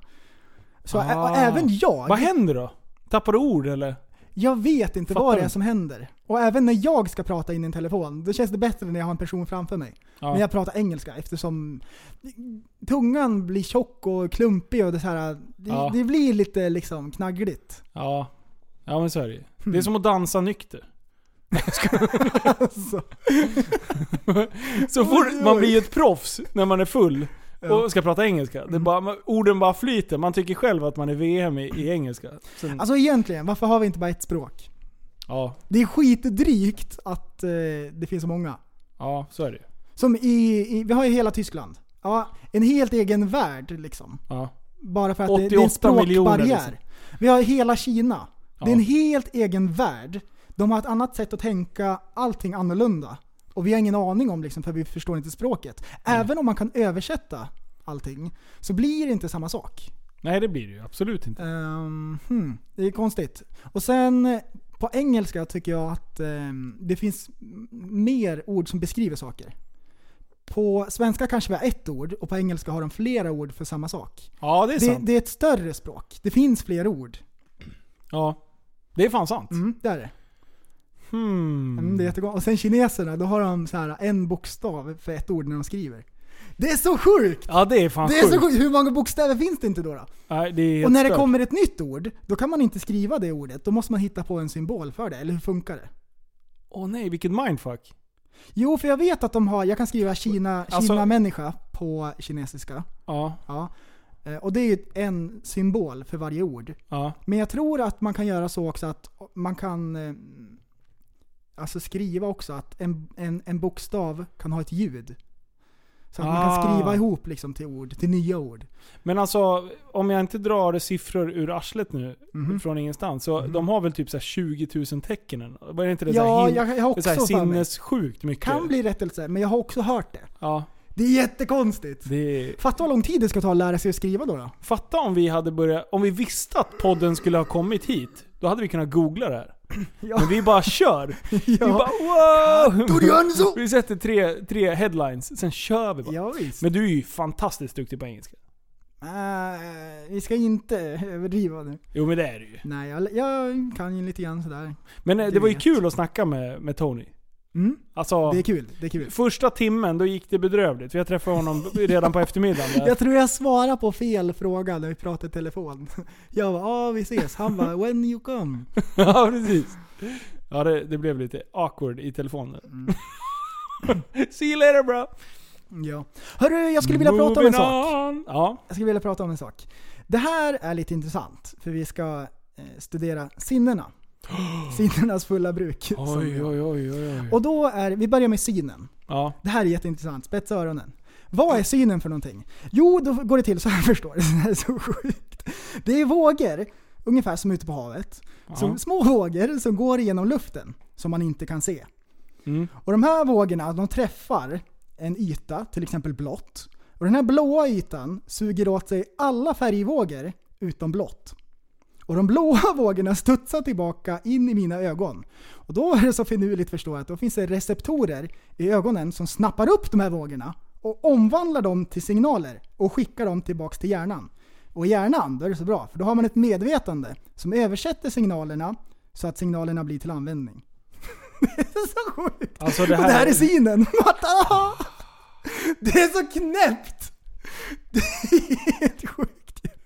Så Ah. även jag, Vad händer då? Tappar du ord eller? jag vet inte Fattar vad det du? är som händer. Och även när jag ska prata in i en telefon, då känns det bättre när jag har en person framför mig. Ja. Men jag pratar engelska eftersom tungan blir tjock och klumpig och det, så här, det, Ja. det blir lite liksom knaggligt. Ja. Ja men så är det ju. Hmm. Det är som att dansa nykter. Alltså. Så fort, man blir ju ett proffs när man är full. Och ska prata engelska. Det är bara, orden bara flyter. Man tycker själv att man är VM i, i engelska. Sen, Alltså egentligen, varför har vi inte bara ett språk? ja, Det är skitdrygt att eh, det finns så många. ja, så är det ju. Som i, i, vi har ju hela Tyskland. Ja, en helt egen värld liksom. Ja. Bara för att det, det är en 88 miljoner, språkbarriär. liksom. Vi har hela Kina. Det är Ja. en helt egen värld. De har ett annat sätt att tänka, allting annorlunda. Och vi har ingen aning om liksom, för vi förstår inte språket. Även om man kan översätta allting, så blir det inte samma sak. Nej det blir det ju absolut inte. Ehm, hmm, det är konstigt. Och sen eh, på engelska tycker jag att ehm, det finns mer ord som beskriver saker. På svenska kanske vi har ett ord och på engelska har de flera ord för samma sak. Ja det är Det, sant. det är ett större språk. Det finns fler ord. Ja. Det är fan sant. Mm, det är det. Hmm. Mm, det är jättegott. Och sen kineserna, då har de så här en bokstav för ett ord när de skriver. Det är så sjukt! Ja det är fan Det är sjukt. så sjukt! Hur många bokstäver finns det inte då? då? Nej, det är helt Och när det stört. kommer ett nytt ord, då kan man inte skriva det ordet. Då måste man hitta på en symbol för det. Eller hur funkar det? Åh nej, vilket mindfuck. Jo, för jag vet att de har, jag kan skriva Kina, Alltså- Kina-människa på kinesiska. Ja, Ja. Eh, Och det är ju en symbol för varje ord. ja. Men jag tror att man kan göra så också att man kan eh, alltså skriva också att en, en, en bokstav kan ha ett ljud. Så att man kan Ah. skriva ihop liksom till ord, till nya ord. Men alltså, om jag inte drar siffror ur arslet nu, Mhm. från ingenstans, så de har väl typ så här 20 000 tecken? Var det inte det Ja, så här jag, jag så här sinnessjukt mycket? Kan bli rättelse, men jag har också hört det. Ja, Det är jättekonstigt. det. Fatta vad lång tid det ska ta att lära sig att skriva då. då. Fatta om vi hade börjat, om vi visste att podden skulle ha kommit hit, då hade vi kunnat googla det här. Ja. Men vi bara kör. Vi Ja. bara wow! Vi sätter tre, tre headlines, sen kör vi bara. Ja, visst. Men du är ju fantastiskt duktig på engelska. Äh, vi ska inte överdriva nu. Jo men det är du ju. Nej, jag, jag kan ju lite grann sådär. Men eh, det Du var ju vet. kul att snacka med, med Tony. Mm, Alltså, det är kul, det är kul. första timmen då gick det bedrövligt. För jag träffade honom redan på eftermiddagen. Där. Jag tror jag svarar på fel fråga när vi pratar i telefon. Jag bara ja vi ses. Han bara when you come. ja precis. Ja det, det blev lite awkward i telefonen. Mm. See you later bro! Ja. Hörru, jag skulle vilja prata om en Moving sak. on. Ja. Jag skulle vilja prata om en sak. Det här är lite intressant, för vi ska eh, studera sinnena. Sinnenas fulla bruk. som Oj, oj, oj, oj. Och då är, vi börjar med synen. Ja. Det här är jätteintressant, spetsa öronen. Vad är synen för någonting? Jo, då går det till så här förstår du. Det här är så sjukt. Det är vågor, ungefär som ute på havet. Som Ja. små vågor som går genom luften, som man inte kan se. Mm. Och de här vågorna, de träffar en yta, till exempel blått. Och den här blåa ytan suger åt sig alla färgvågor utom blått. Och de blåa vågorna studsar tillbaka in i mina ögon. Och då är det så finurligt förstår jag att då finns det receptorer i ögonen som snappar upp de här vågorna och omvandlar dem till signaler och skickar dem tillbaks till hjärnan. Och i hjärnan, då är det så bra, för då har man ett medvetande som översätter signalerna så att signalerna blir till användning. det är så sjukt! Alltså det Och här, det här är synen. Det är så knäppt! Det är helt sjukt.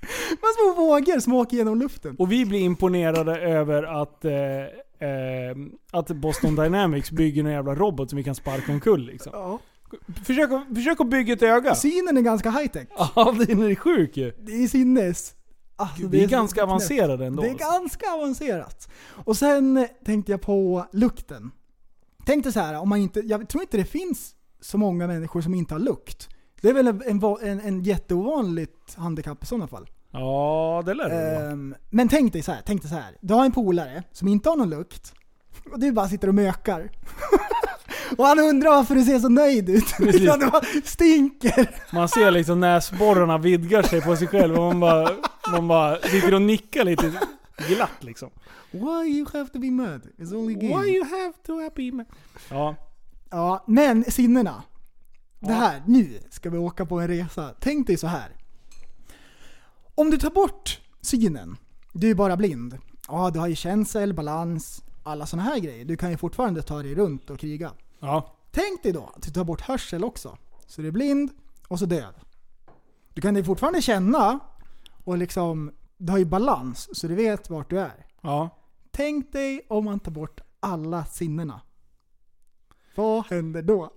Man små vågor som åker genom luften. Och vi blir imponerade över att, eh, eh, att Boston Dynamics bygger en jävla robot som vi kan sparka omkull liksom. Ja. Försök, att- försök att bygga ett öga. Synen är ganska high tech. Ja, den är sjuk ju. Det är sinnes. Alltså, Vi är så ganska knäppt. avancerade ändå. Det är ganska avancerat. Och sen tänkte jag på lukten. Tänk dig så här, om man inte, jag tror inte det finns så många människor som inte har lukt. Det är väl en, en, en, en jätteovanligt handikapp i sådana fall. Ja, det lär det. Ehm, men tänk dig så här, tänk dig så här. Du har en polare som inte har någon lukt och du bara sitter och mökar. och han undrar varför du ser så nöjd ut. Precis. Du bara stinker. Man ser liksom näsborrarna vidgar sig på sig själv och man bara, man bara sitter och nickar lite glatt liksom. Why you have to be mad? It's only game. Why you have to happy man? Ja. Ja, men sinnena. Det här, nu ska vi åka på en resa. Tänk dig så här. Om du tar bort synen. Du är bara blind. Ja, du har ju känsel, balans, alla såna här grejer. Du kan ju fortfarande ta dig runt och kriga. Ja. Tänk dig då att du tar bort hörsel också. Så du är blind och så döv. Du kan ju fortfarande känna och liksom, du har ju balans så du vet vart du är. Ja. Tänk dig om man tar bort alla sinnena. Vad händer då?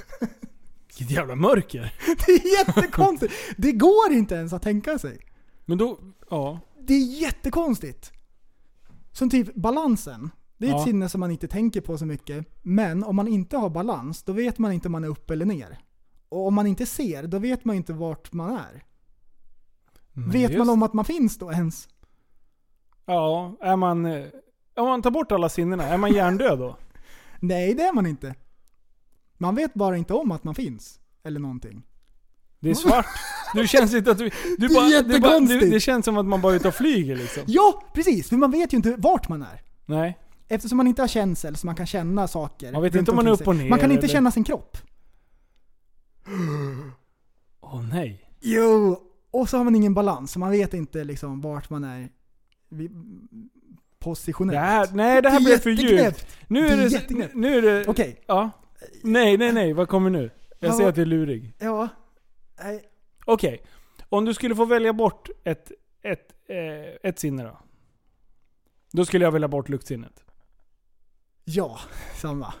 Vilket jävla mörker. Det är jättekonstigt. Det går inte ens att tänka sig. Men då, ja. Det är jättekonstigt. Som typ balansen. Det är ett Ja. sinne som man inte tänker på så mycket. Men om man inte har balans, då vet man inte om man är upp eller ner. Och om man inte ser, då vet man inte vart man är. vet just- man om att man finns då ens? Ja, är man... eh, Om man tar bort alla sinnena, är man hjärndöd då? Nej, det är man inte. Man vet bara inte om att man finns. Eller någonting. Det är svart. Du känns inte att du... du Det är bara, du bara, du, det känns som att man bara är ute och flyger liksom. Ja, precis! För man vet ju inte vart man är. Nej. Eftersom man inte har känsel så man kan känna saker. Man vet inte om man är upp och ner Man kan inte eller- känna sin kropp. Åh nej. Jo! Och så har man ingen balans, så man vet inte liksom vart man är positionellt. Det här, nej, det här är blev för djupt. Nu Det är är det... jätteknäppt. Nu är det... Okej. Ja. Nej, nej, nej. Vad kommer nu? Jag Ja. ser att du är lurig. Ja. Nej. Okej. Om du skulle få välja bort ett, ett, eh, ett sinne då? Då skulle jag välja bort luktsinnet. Ja, samma.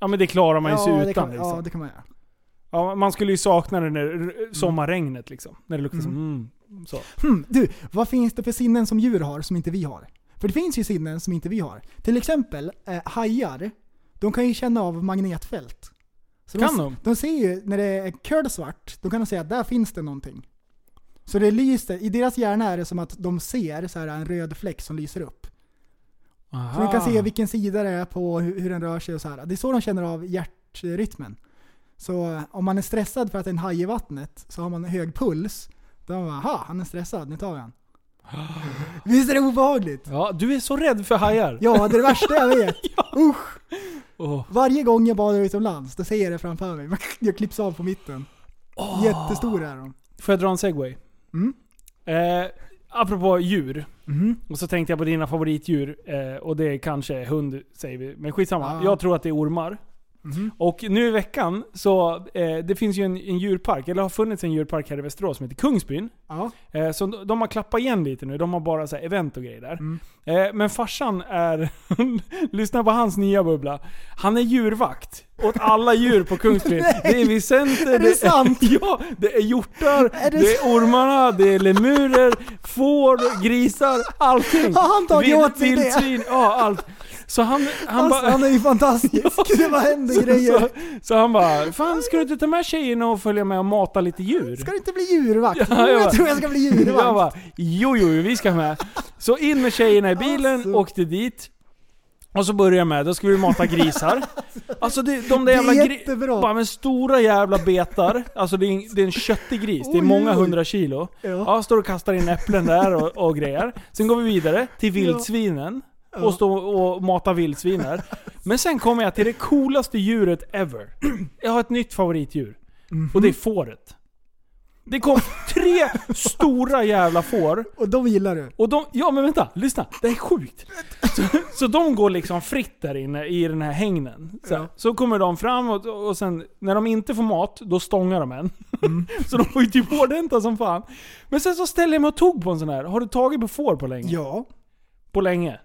Ja men det klarar man ju sig ja, utan det kan, liksom. Ja, det kan man göra. Ja, man skulle ju sakna det när sommarregnet liksom. När det luktar som mm, så. Hmm, du, vad finns det för sinnen som djur har som inte vi har? För det finns ju sinnen som inte vi har. Till exempel eh, hajar, de kan ju känna av magnetfält. Så Kan de? De ser ju, när det är kolsvart, då kan de säga att där finns det någonting. Så det lyser, i deras hjärna är det som att de ser så här en röd fläck som lyser upp. Så de kan se vilken sida det är på, hur, hur den rör sig och så här. Det är så de känner av hjärtrytmen. Så eh, om man är stressad för att det är en haj i vattnet, så har man hög puls. Då har man aha, han är stressad, nu tar vi han. Visst är det obehagligt? Ja, du är så rädd för hajar. Ja, det är det värsta jag vet. Usch! Åh. Varje gång jag badar utomlands, då ser jag det framför mig. Jag klipps av på mitten. Jättestora är de. Får jag dra en segway? Mm. Eh, apropå djur. Mhm. Och så tänkte jag på dina favoritdjur. Eh, och det är kanske hund, säger vi. Men skitsamma. Ja. Jag tror att det är ormar. Mhm. Och nu i veckan så, eh, det finns ju en, en djurpark, eller har funnits en djurpark här i Västerås som heter Kungsbyn. Ja. Eh, så de, de har klappat igen lite nu, de har bara så event och grejer där. Mm. Eh, men farsan är, lyssna på hans nya bubbla. Han är djurvakt åt alla djur på Kungsbyn. Det är vicenter, Är det sant? ja, det är hjortar, Är det det, är ormarna, det är lemurer, får, grisar, allting. Har han tagit åt sig det? ja allt. Så han, han Alltså, bara... han är ju fantastisk. Det bara händer Så, grejer. så, så han bara, fan ska du inte ta med tjejerna och följa med och mata lite djur? Ska du inte bli djurvakt? Ja, jag jag bara- tror jag ska bli djurvakt. Jag bara, jo jo, vi ska med. Så in med tjejerna i bilen, Alltså. åkte dit. Och så börjar jag med, då ska vi mata grisar. Alltså det, de där jävla gri- jättebra. bara med stora jävla betar. Alltså det är, en, det är en köttig gris, det är många hundra kilo. Ja. Ja, står och kastar in äpplen där och, och grejer. Sen går vi vidare till vildsvinen. Och står och matar vildsvin där. Men sen kommer jag till det coolaste djuret ever. Jag har ett nytt favoritdjur. Och det är fåret. Det kom tre stora jävla får. Och de gillar du? Och de, ja men vänta, lyssna. Det är sjukt. Så, så de går liksom fritt där inne i den här hängnen. Så, Ja. så kommer de fram och, och sen, när de inte får mat, då stångar de en. så de får ju typ hårdhänta som fan. Men sen så ställer jag mig och tog på en sån här. Har du tagit på får på länge? Ja. På länge?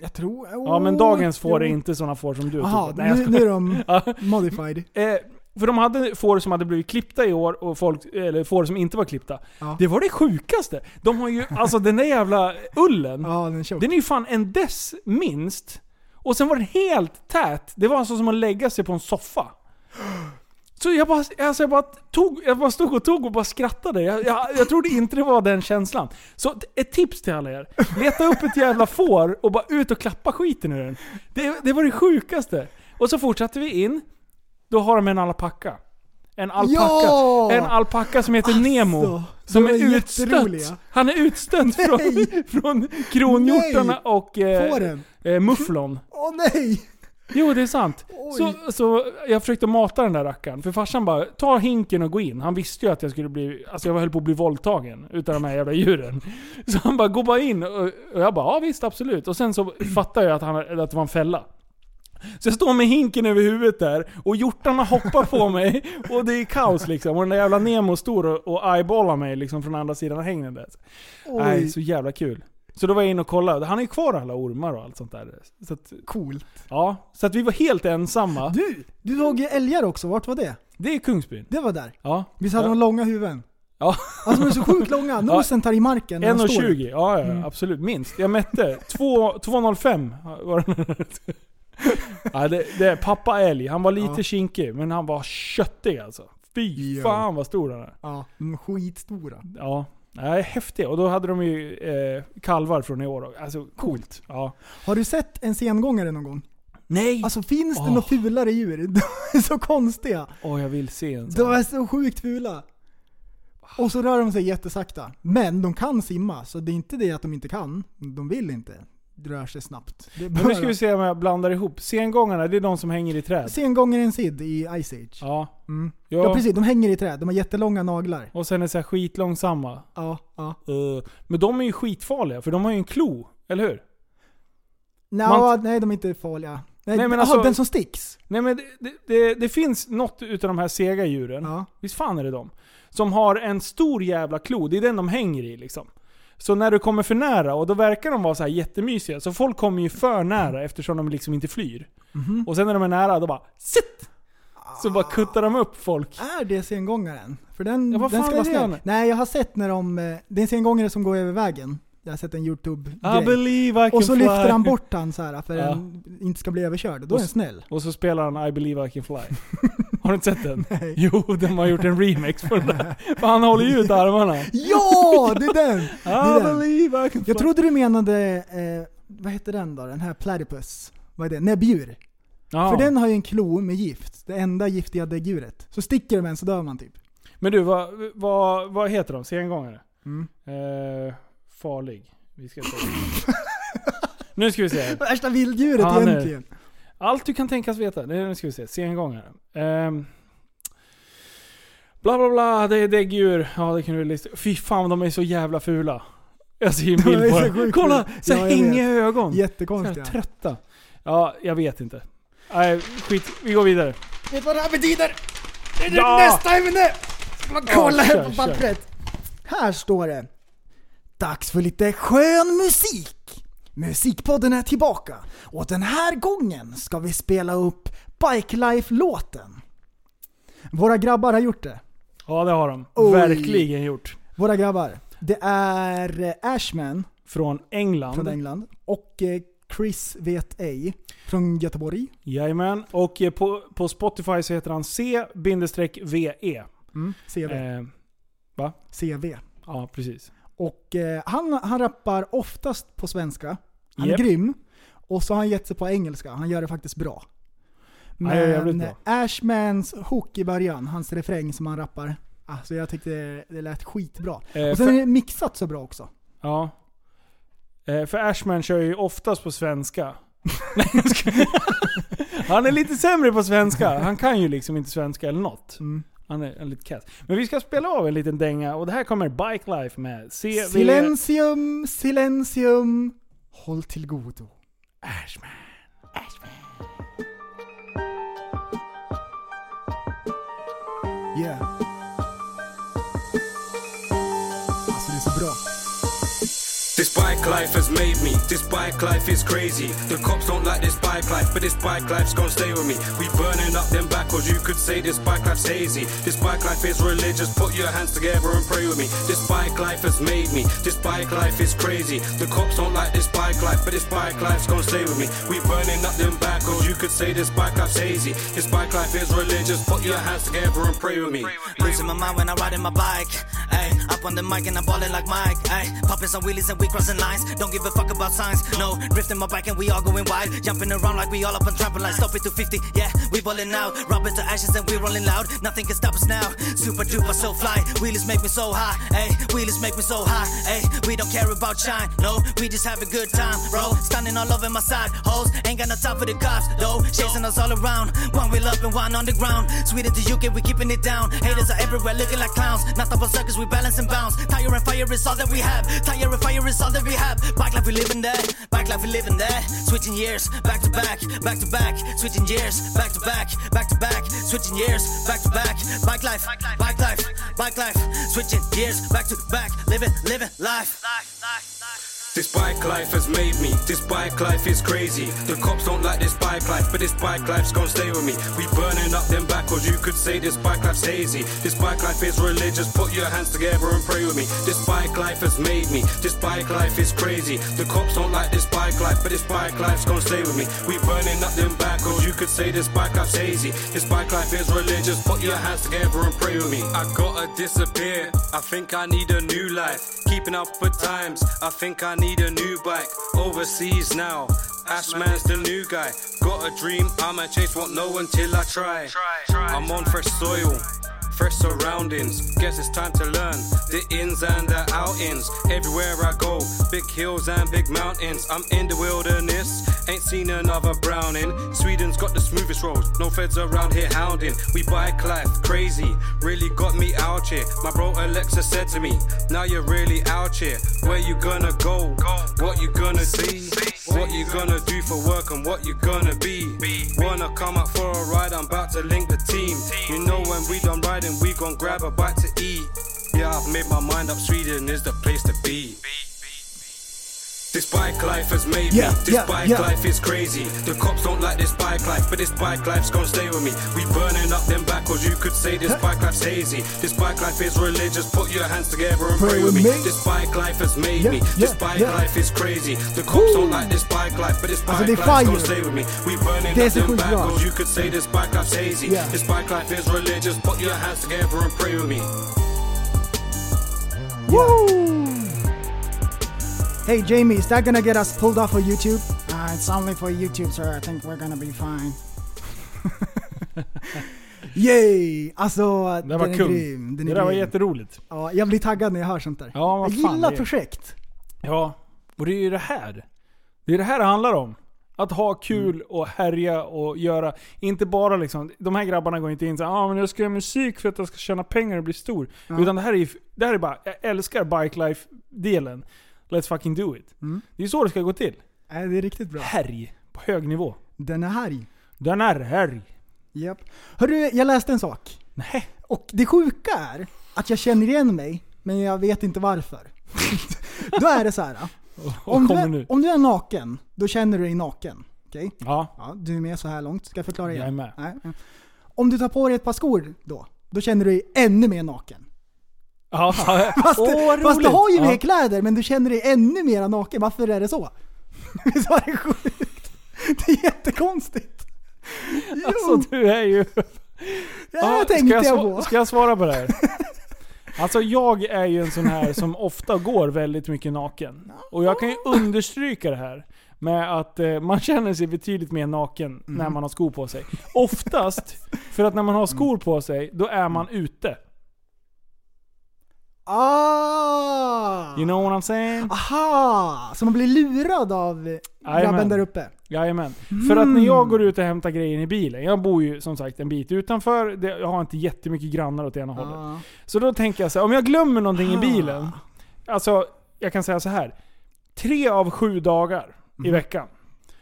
Jag tror... Ja men dagens får är inte såna får som du på. Nej, nu, nu är de modified. Eh, för de hade får som hade blivit klippta i år och folk, eller får som inte var klippta. Ja. Det var det sjukaste. De har ju, alltså den där jävla ullen. Ja, den är. Den är ju fan en dess minst. Och sen var den helt tät. Det var alltså som att lägga sig på en soffa. Så jag bara, alltså jag bara, tog, jag bara stod och tog och bara skrattade. Jag, jag, jag trodde inte det var den känslan. Så ett tips till alla er. Leta upp ett jävla får och bara ut och klappa skiten ur den. Det, det var det sjukaste. Och så fortsatte vi in. Då har de en alpacka. En alpacka. Ja! En alpacka som heter Nemo. Alltså, Som de är utstött. Han är utstött från, från kronhjortarna och eh, eh, mufflon. Åh nej! Jo, det är sant. Så, så jag försökte mata den där rackaren. För farsan bara, ta hinken och gå in. Han visste ju att jag skulle bli, alltså jag höll på att bli våldtagen utav de här jävla djuren. Så han bara, gå bara in. Och, och jag bara, ja visst absolut. Och sen så fattade jag att, han, att det var en fälla. Så jag står med hinken över huvudet där och hjortarna hoppar på mig och det är kaos liksom. Och den där jävla Nemo står och, och eyeballar mig liksom från andra sidan av hängnet. Nej, så jävla kul. Så då var jag inne och kollade. Han är ju kvar alla ormar och allt sånt där. Så att, Coolt. ja, så att vi var helt ensamma. Du, du såg ju älgar också. Vart var det? Det är Kungsbyn. Det var där. Ja. Visst hade ja. de långa huvuden? Ja. Alltså de är så sjukt långa. Nosen tar i marken när de står. 1,20. Ja, ja, absolut. Minst. Jag mätte. Två- 2,05 var den. ja, det, det är pappa älg. Han var lite Ja. kinkig, men han var köttig alltså. Fy fan vad stor han är. Ja, de är skitstora. Ja. Nej, häftig. Och då hade de ju eh, kalvar från i år. Alltså coolt. Ja. Har du sett en sengångare någon gång? Nej! Alltså finns det Åh. några fulare djur? De är så konstiga. Åh, jag vill se en sån. De är så sjukt fula. Och så rör de sig jättesakta. Men de kan simma, så det är inte det att de inte kan. De vill inte. Rör sig snabbt. Det är Men nu ska vi se om jag blandar ihop. Sengångarna, det är de som hänger i träd. Sengångaren Sid i Ice Age. Ja. Mm. Ja. Ja. precis, de hänger i träd. De har jättelånga naglar. Och sen är så här skitlångsamma. Ja, ja. Uh, men de är ju skitfarliga, för de har ju en klo. Eller hur? Nå, Man- nej, de är inte farliga. Nej, Nej, men aha, alltså- den som sticks. Nej men det, det, det, det finns något utav de här sega djuren, Ja. visst fan är det de? Som har en stor jävla klo, det är den de hänger i liksom. Så när du kommer för nära, och då verkar de vara så här jättemysiga, så folk kommer ju för nära eftersom de liksom inte flyr. Mhm. Och sen när de är nära, då bara SITT! Så bara kuttar de upp folk. Är det sengångaren? För den, Ja, vad den fan ska vara det, snäll. Nej, jag har sett när de... eh, Det är en sengångare som går över vägen. Jag har sett en I YouTube-grej. believe I can Och så fly. lyfter han bort han så här för Ja. den inte ska bli överkörd. Då är Och den s- snäll. Och så spelar han I believe I can fly. Har du inte sett den? Nej. Jo, de har gjort en remix på den där. För han håller ju ut armarna. Ja, det är den! Det är den. believe I. Jag trodde du menade, eh, vad heter den då? Den här platypus. Vad är det? Näbbdjur. Ja. För den har ju en klo med gift. Det enda giftiga däggdjuret. Så sticker de en så dör man typ. Men du, vad, vad, vad heter de? Sengångare? Mm. Eh, farlig. Vi ska se. nu ska vi se. Värsta vilddjuret Ja, är- egentligen. Allt du kan tänkas veta. Nu ska vi se. Sengångare. Ehm. bla bla bla, det är däggdjur. Ja, det kan du lista. Fy fan, de är så jävla fula. Jag ser ju en bild på dem. Kolla! Så Ja, hängiga ögon. Så här Jättekonstiga. trötta. Ja, jag vet inte. Nej, skit. Vi går vidare. Vet du vad det här betyder? Det är Ja! nästa ämne! Ska man kolla Ja, här på pappret. Här står det. Dags för lite skön musik. Musikpodden är tillbaka och den här gången ska vi spela upp Bike Life-låten. Våra grabbar har gjort det. Ja, det har de. Oj. Verkligen gjort. Våra grabbar. Det är eh, Ashman Från England. från England och eh, Chris vet ej från Göteborg. Jajamän. Och eh, på, på Spotify så heter han C-VE. Mm, CV. Eh, va? CV. Ja, precis. Och eh, han, han rappar oftast på svenska. Han Japp. är grym. Och så har han gett sig på engelska. Han gör det faktiskt bra. Men bra. Ashmans hook i början, hans refräng som han rappar. Alltså jag tyckte det, det lät skitbra. Eh, Och sen för- är det mixat så bra också. Ja. Eh, för Ashman kör ju oftast på svenska. Han är lite sämre på svenska. Han kan ju liksom inte svenska eller något. Mm. Han är en lite kass. Men vi ska spela av en liten dänga och det här kommer Bike Life med CV... Silensium, silensium. Håll till godo. Ashman. Ashman. Yeah. This bike life has made me. This bike life is crazy. The cops don't like this bike life, but this bike life's gonna stay with me. We burning up them backwards. You could say this bike life's hazy. This bike life is religious. Put your hands together and pray with me. This bike life has made me. This bike life is crazy. The cops don't like this bike life, but this bike life's gonna stay with me. We burning up them backwards. You could say this bike life's hazy. This bike life is religious. Put your hands together and pray with me. Losing my mind when I ride in my bike. Ay, up on the mic and I'm balling like Mike. Ay, popping some wheelies and we crossing lines. Don't give a fuck about signs. No, drifting my bike and we all going wide. Jumping around like we all up on trampoline. Stop it to 50, yeah, we ballin' out. Rub it to ashes and we rolling loud. Nothing can stop us now. Super duper so fly. Wheelies make me so high. Hey, wheelies make me so high. Hey, we don't care about shine. No, we just have a good time, bro. Standing all over my side. Hoes ain't got no time for the cops, though. Chasing us all around. One wheel up and one on the ground. Sweden to the UK, we keeping it down. Haters are everywhere looking like clowns. Not stop on circus, we balance and bounce. Tire and fire is all that we have. Tire and fire is all that we have. Bike life we living there. Bike life we living there. Switching years, back to back, back to back. Switching years, back to back, back to back. Switching years, back to back. Bike life, bike life, bike life. Switching years, back to back. Living, living life. This bike life has made me. This bike life is crazy. The cops don't like this bike life, but this bike life's gonna stay with me. We burning up them backwards. You could say this bike life's hazy. This bike life is religious. Put your hands together and pray with me. This bike life has made me. This bike life is crazy. The cops don't like this bike life, but this bike life's gonna stay with me. We burning up them backwards. You could say this bike life's hazy. This bike life is religious. Put your hands together and pray with me. I gotta disappear. I think I need a new life. Keeping up with times. I think I need a new bike. Overseas now. Ashman's the new guy. Got a dream, I'ma chase, won't know until I try. I'm on fresh soil, fresh surroundings. Guess it's time to learn the ins and the outings. Everywhere I go, big hills and big mountains. I'm in the wilderness, ain't seen another browning. Sweden's got the smoothest roads, no feds around here hounding. We bike life, crazy, really got me out here. My bro Alexa said to me, Now you're really out here. Where you gonna go? What you gonna see? What you gonna do for work and what you gonna be? Wanna come up for a ride? I'm about to link the team. You know when we done riding, we gon' grab a bite to eat. Yeah, I've made my mind up. Sweden is the place to be. This bike life has made Yeah, me. This yeah, bike yeah. life is crazy. The cops don't like this bike life, but this bike life's gonna stay with me. We burning up them backwards. You could say this bike life's hazy. This bike life is religious. Put your hands together and pray, with me. This bike life has made Yeah, me. This yeah, bike yeah. life is crazy. The cops don't like this bike life, but this bike life's gonna fire. stay with me. We burning är up them backwards. You could say this bike life's hazy. Yeah. This bike life is religious. Put your hands together and pray with me. Woo! Hey Jamie, is that gonna get us pulled off of YouTube? Uh, it's only for YouTube, sir. I think we're gonna be fine. Yay! Alltså, Det den var är kul. grym. Den är Det där var grym. jätteroligt. Ja, jag blir taggad när jag hör sånt där. Ja, jag gillar det är. projekt. Ja, och det är ju det här. Det är det här det handlar om. Att ha kul Mm. och härja och göra, inte bara liksom, de här grabbarna går inte in såhär ah, men jag ska göra musik för att jag ska tjäna pengar och bli stor. Ja. Utan det här är det här är bara, jag älskar bike life-delen. Let's fucking do it. Mm. Det är så det ska gå till. Nej, det är riktigt bra. Härj. På hög nivå. Den är härj. Den är härj. Japp. Hörru, jag läste en sak. Nej. Och det sjuka är att jag känner igen mig, men jag vet inte varför. Då är det så här. Om du, är, om du är naken, då känner du dig naken. Okej? Ja. Ja, du är med så här långt. Ska jag förklara igen? Jag är med. Nej. Om du tar på dig ett par skor då, då känner du dig ännu mer naken. Ja, Fast, Åh, fast du har ju mer Ja. kläder, men du känner dig ännu mer naken. Varför är det så? Visst var det sjukt? Det är jättekonstigt. Jo. Alltså du är ju... Ja, tänkte ska jag, jag på. Ska jag svara på det här? Alltså jag är ju en sån här som ofta går väldigt mycket naken. Och jag kan ju understryka det här med att eh, man känner sig betydligt mer naken när Mm. man har skor på sig. Oftast, för att när man har skor på sig, då är man ute. Ah! You know what I'm saying? Aha! Så man blir lurad av grabben där uppe? Jajamän. För att när jag Mm. går ut och hämtar grejer i bilen, jag bor ju som sagt en bit utanför, det, jag har inte jättemycket grannar åt ena hållet. Ah. Så då tänker jag så här, om jag glömmer någonting i Ah. bilen. Alltså, jag kan säga så här. Tre av sju dagar Mm. i veckan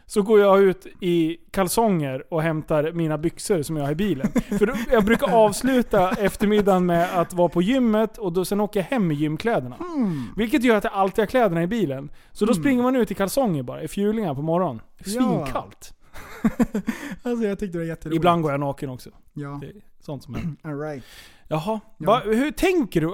så går jag ut i kalsonger och hämtar mina byxor som jag har i bilen. För då, jag brukar avsluta eftermiddagen med att vara på gymmet och då sen åker jag hem med gymkläderna. Mm. Vilket gör att jag alltid har kläderna i bilen. Så då springer man ut i kalsonger bara, i fjulingar på morgonen. Ja. Svinkallt. Alltså jag tyckte det var jätteroligt. Ibland går jag naken också. Ja. Sånt som händer. All right. Jaha, Ja. Va, hur tänker du?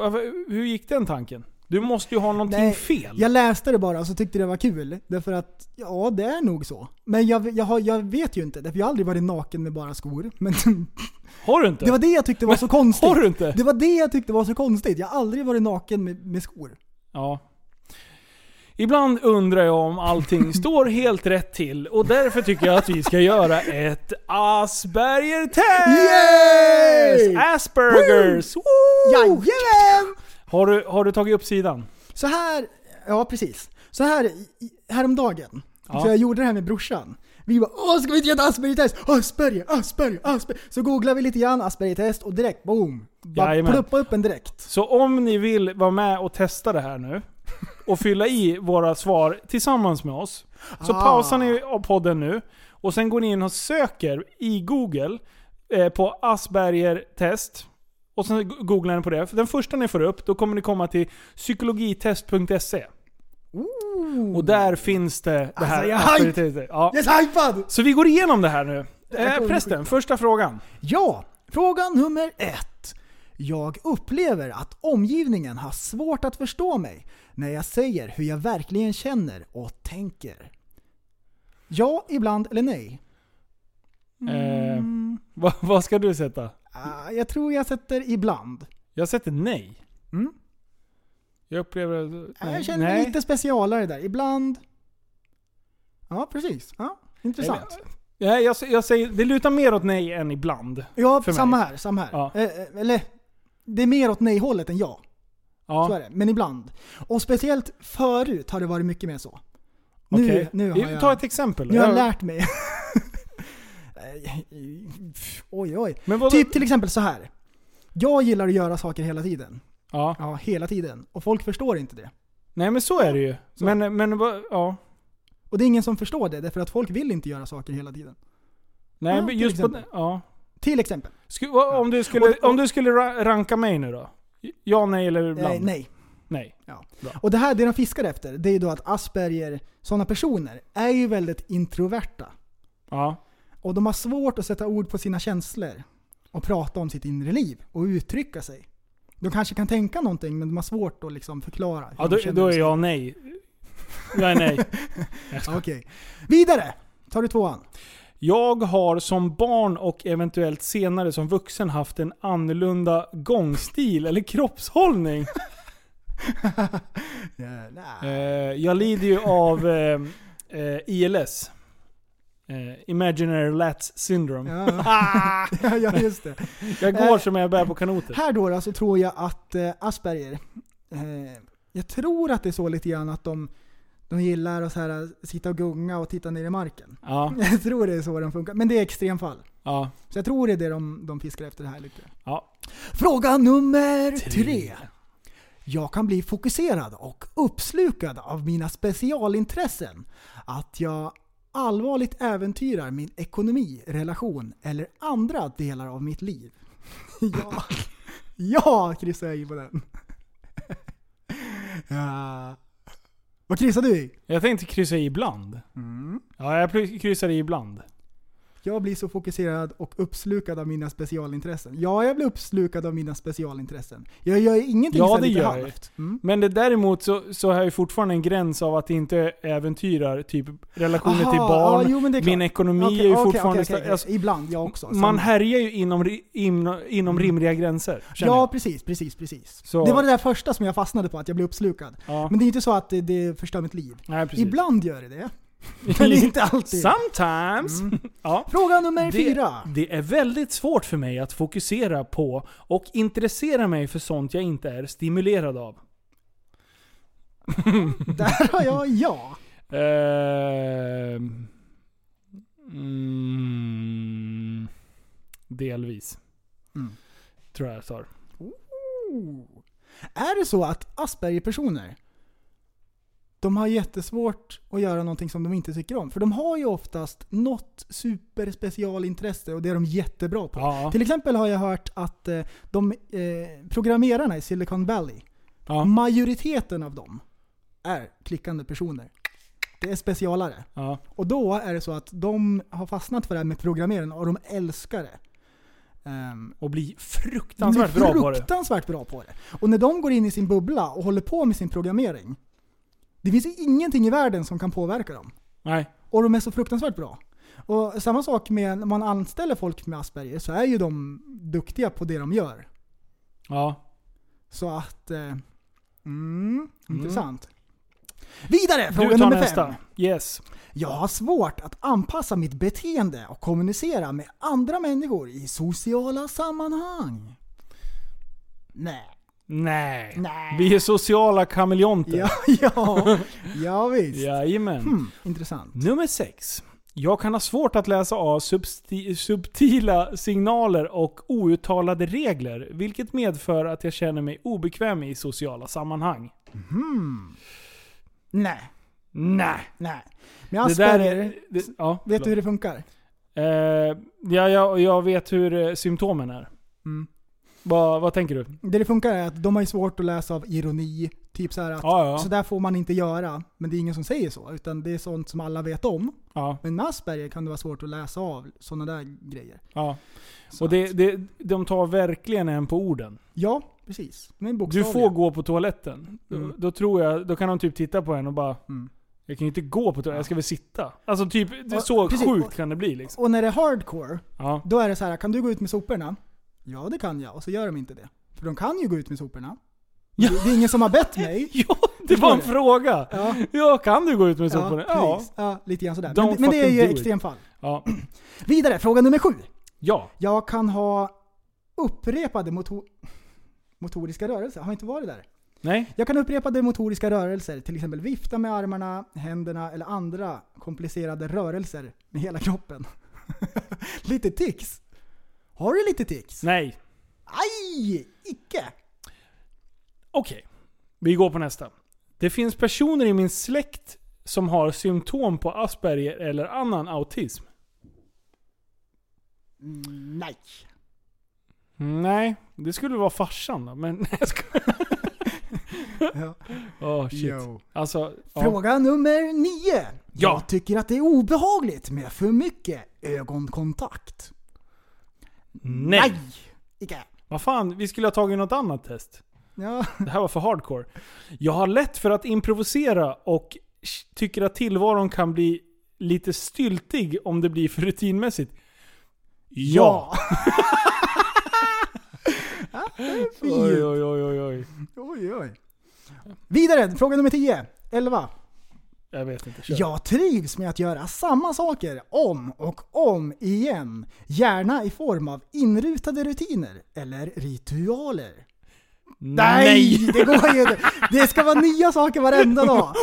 Hur gick den tanken? Du måste ju ha någonting Nej, fel. Jag läste det bara och så tyckte det var kul. Därför att, ja det är nog så. Men jag, jag, har, jag vet ju inte, därför jag har aldrig varit naken med bara skor. Men Har du inte? det var det jag tyckte var Men så konstigt. har du inte? Det var det jag tyckte var så konstigt. Jag har aldrig varit naken med, med skor. Ja. Ibland undrar jag om allting står helt rätt till och därför tycker jag att vi ska göra ett Asperger-test! Yay! Aspergers! Woo! Jajamän! Har du, har du tagit upp sidan? Så här, ja precis. Så här häromdagen, Ja. så jag gjorde det här med brorsan. Vi bara åh ska vi inte göra ett Asperger-test? Asperger, Asperger, Asperger. Så googlade vi lite grann Asperger-test och direkt boom. Bara pluppa upp en direkt. Så om ni vill vara med och testa det här nu och fylla i våra svar tillsammans med oss. Så Ah. pausar ni av podden nu och sen går ni in och söker i Google eh, på Asperger test. Och sen googlar ni på det. För Den första ni får upp, då kommer ni komma till psykologitest.se. Och där finns det det här Alltså, jag är. Ja. Yes, hypad! Så vi går igenom det här nu. Här Eh, prästen, första frågan. Ja, fråga nummer ett. Jag upplever att omgivningen har svårt att förstå mig när jag säger hur jag verkligen känner och tänker. Ja, ibland eller nej? Eh, vad, vad ska du sätta? Ah, jag tror jag sätter ibland. Jag sätter nej. Mm. Jag upplever... Nej. Jag känner mig lite specialare där. Ibland... Ja, precis. Ja, intressant. Nej, jag, jag säger, det lutar mer åt nej än ibland. Ja, samma här. Samma här. Ja. Eh, eh, eller, det är mer åt nej-hållet än ja. Ja. Så är det. Men ibland. Och speciellt förut har det varit mycket mer så. Nu, Okej. nu har jag, Ta ett exempel. Nu har Jag- lärt mig. oj, oj. Men vadå- Typ till exempel så här. Jag gillar att göra saker hela tiden. Ja. Ja, hela tiden. Och folk förstår inte det. Nej men så är det ju. Men, men vad- ja. Och det är ingen som förstår det, därför att folk vill inte göra saker hela tiden. Nej Ja, men till just på... Ja. Till exempel. Sku, vad- om, du skulle, om du skulle ra- ranka mig nu då? Ja, nej eller? Eh, nej. Nej. Ja. Bra. Och det här, det de fiskar efter, det är ju då att Asperger, sådana personer, är ju väldigt introverta. Ja. Och de har svårt att sätta ord på sina känslor. Och prata om sitt inre liv och uttrycka sig. De kanske kan tänka någonting men de har svårt att liksom förklara. Ja, då, då är jag nej. Jag är nej. Okej. Vidare! Tar du tvåan? Jag har som barn och eventuellt senare som vuxen haft en annorlunda gångstil eller kroppshållning. Eh, jag lider ju av eh, eh, ILS. Eh, Imaginary Lats Syndrome. Ja. ja, ja, just det. Jag går Eh, som jag bär på kanoter. Här då, då så tror jag att eh, Asperger, eh, jag tror att det är så lite grann att de, de gillar att så här, sitta och gunga och titta ner i marken. Ja. Jag tror det är så de funkar. Men det är extremfall. Ja. Så jag tror det är det de, de fiskar efter här lite. Ja. Fråga nummer tre. Jag kan bli fokuserad och uppslukad av mina specialintressen. Att jag allvarligt äventyrar min ekonomi, relation eller andra delar av mitt liv. ja, ja kryssar jag i på den. ja. Vad kryssar du i? Jag tänkte kryssa i ibland. Ja, jag kryssar i ibland. Jag blir så fokuserad och uppslukad av mina specialintressen. Ja, jag blir uppslukad av mina specialintressen. Jag gör ingenting Ja, så det gör halvt. Mm. Men det, däremot så, så har jag ju fortfarande en gräns av att det inte äventyrar typ relationer till Aha, barn. ja, jo. Min ekonomi Okej, är ju okej, fortfarande... okej, sta- alltså, Ibland, jag också. man Samma. härjar ju inom, inom, inom rimliga gränser. Ja, jag. precis, precis, precis. Så- Det var det där första som jag fastnade på, att jag blev uppslukad. Ja. Men det är inte så att det, det förstör mitt liv. Nej. Ibland gör det det. Men inte alltid. Sometimes. Ja. Fråga nummer Det, fyra. det är väldigt svårt för mig att fokusera på och intressera mig för sånt jag inte är stimulerad av. Där har jag ja. Ehm, mm, delvis. Mm. Tror jag jag tar. Är det så att Asperger-personer, de har jättesvårt att göra någonting som de inte tycker om? För de har ju oftast något superspecialintresse och det är de jättebra på. Ja. Till exempel har jag hört att eh, de eh, programmerarna i Silicon Valley, Ja. majoriteten av dem är klickande personer. Det är specialare. Ja. Och då är det så att de har fastnat för det här med programmering och de älskar det. Ehm, Och blir fruktansvärt blir bra på det. fruktansvärt bra på det. Och när de går in i sin bubbla och håller på med sin programmering, det finns ingenting i världen som kan påverka dem. Nej. Och de är så fruktansvärt bra. Och samma sak med när man anställer folk med Asperger så är ju de duktiga på det de gör. Ja. Så att... Eh, mm, intressant. Vidare, fråga nummer nästa. fem. Yes. Jag har svårt att anpassa mitt beteende och kommunicera med andra människor i sociala sammanhang. Nej. Nej. Nej. Vi är sociala kameleonter. Ja, ja, ja visst. Jajamän. Hmm, intressant. Nummer sex. Jag kan ha svårt att läsa av subtila signaler och outtalade regler, vilket medför att jag känner mig obekväm i sociala sammanhang. Hmm. Nej. Nej. Nej. Men Det där Asperger, är... Det, ja, vet du hur det funkar? Eh, ja, ja, jag vet hur eh, symptomen är. Mm. Vad, vad tänker du? Det det funkar är att de har ju svårt att läsa av ironi. Typ så här att Ja, ja. så där får man inte göra. Men det är ingen som säger så. Utan det är sånt som alla vet om. Ja. Men med Asperger kan det vara svårt att läsa av sådana där grejer. Ja. Och det, det, de tar verkligen en på orden. Ja, precis. Men Du får gå på toaletten. Mm. Då, då tror jag, då kan de typ titta på en och bara Mm. Jag kan ju inte gå på toaletten, jag ska väl sitta. Alltså typ, det är så precis. sjukt kan det bli liksom. Och när det är hardcore, Ja. då är det så här, kan du gå ut med soporna? Ja, det kan jag. Och så gör de inte det. För de kan ju gå ut med soporna. Det, det är ingen som har bett mig. ja, det var en fråga. Ja. Ja, kan du gå ut med Ja, soporna? Ja. ja, lite grann sådär. Don't Men, men det är ju extremfall. Ja. Vidare, fråga nummer sju. Ja. Jag kan ha upprepade motor motoriska rörelser. Har inte varit där? Nej. Jag kan upprepade motoriska rörelser, till exempel vifta med armarna, händerna eller andra komplicerade rörelser med hela kroppen. lite tics. Har du lite tics? Nej. Aj! Icke! Okej. Vi går på nästa. Det finns personer i min släkt som har symptom på Asperger eller annan autism. Mm, nej. Nej, det skulle vara farsan då, men jag skojar. Ja. Åh shit. Alltså, ja. Fråga nummer nio. Ja. Jag tycker att det är obehagligt med för mycket ögonkontakt. Nej. Icke. Vad fan, vi skulle ha tagit något annat test. Ja. Det här var för hardcore. Jag har lätt för att improvisera och tycker att tillvaron kan bli lite styltig om det blir för rutinmässigt. Ja! Fint. oj, oj, oj, oj, oj. Oj, oj. Vidare, fråga nummer 10. 11. Jag vet inte. Kör. Jag trivs med att göra samma saker om och om igen. Gärna i form av inrutade rutiner eller ritualer. Nej! Det går ju inte. Det ska vara nya saker varenda dag.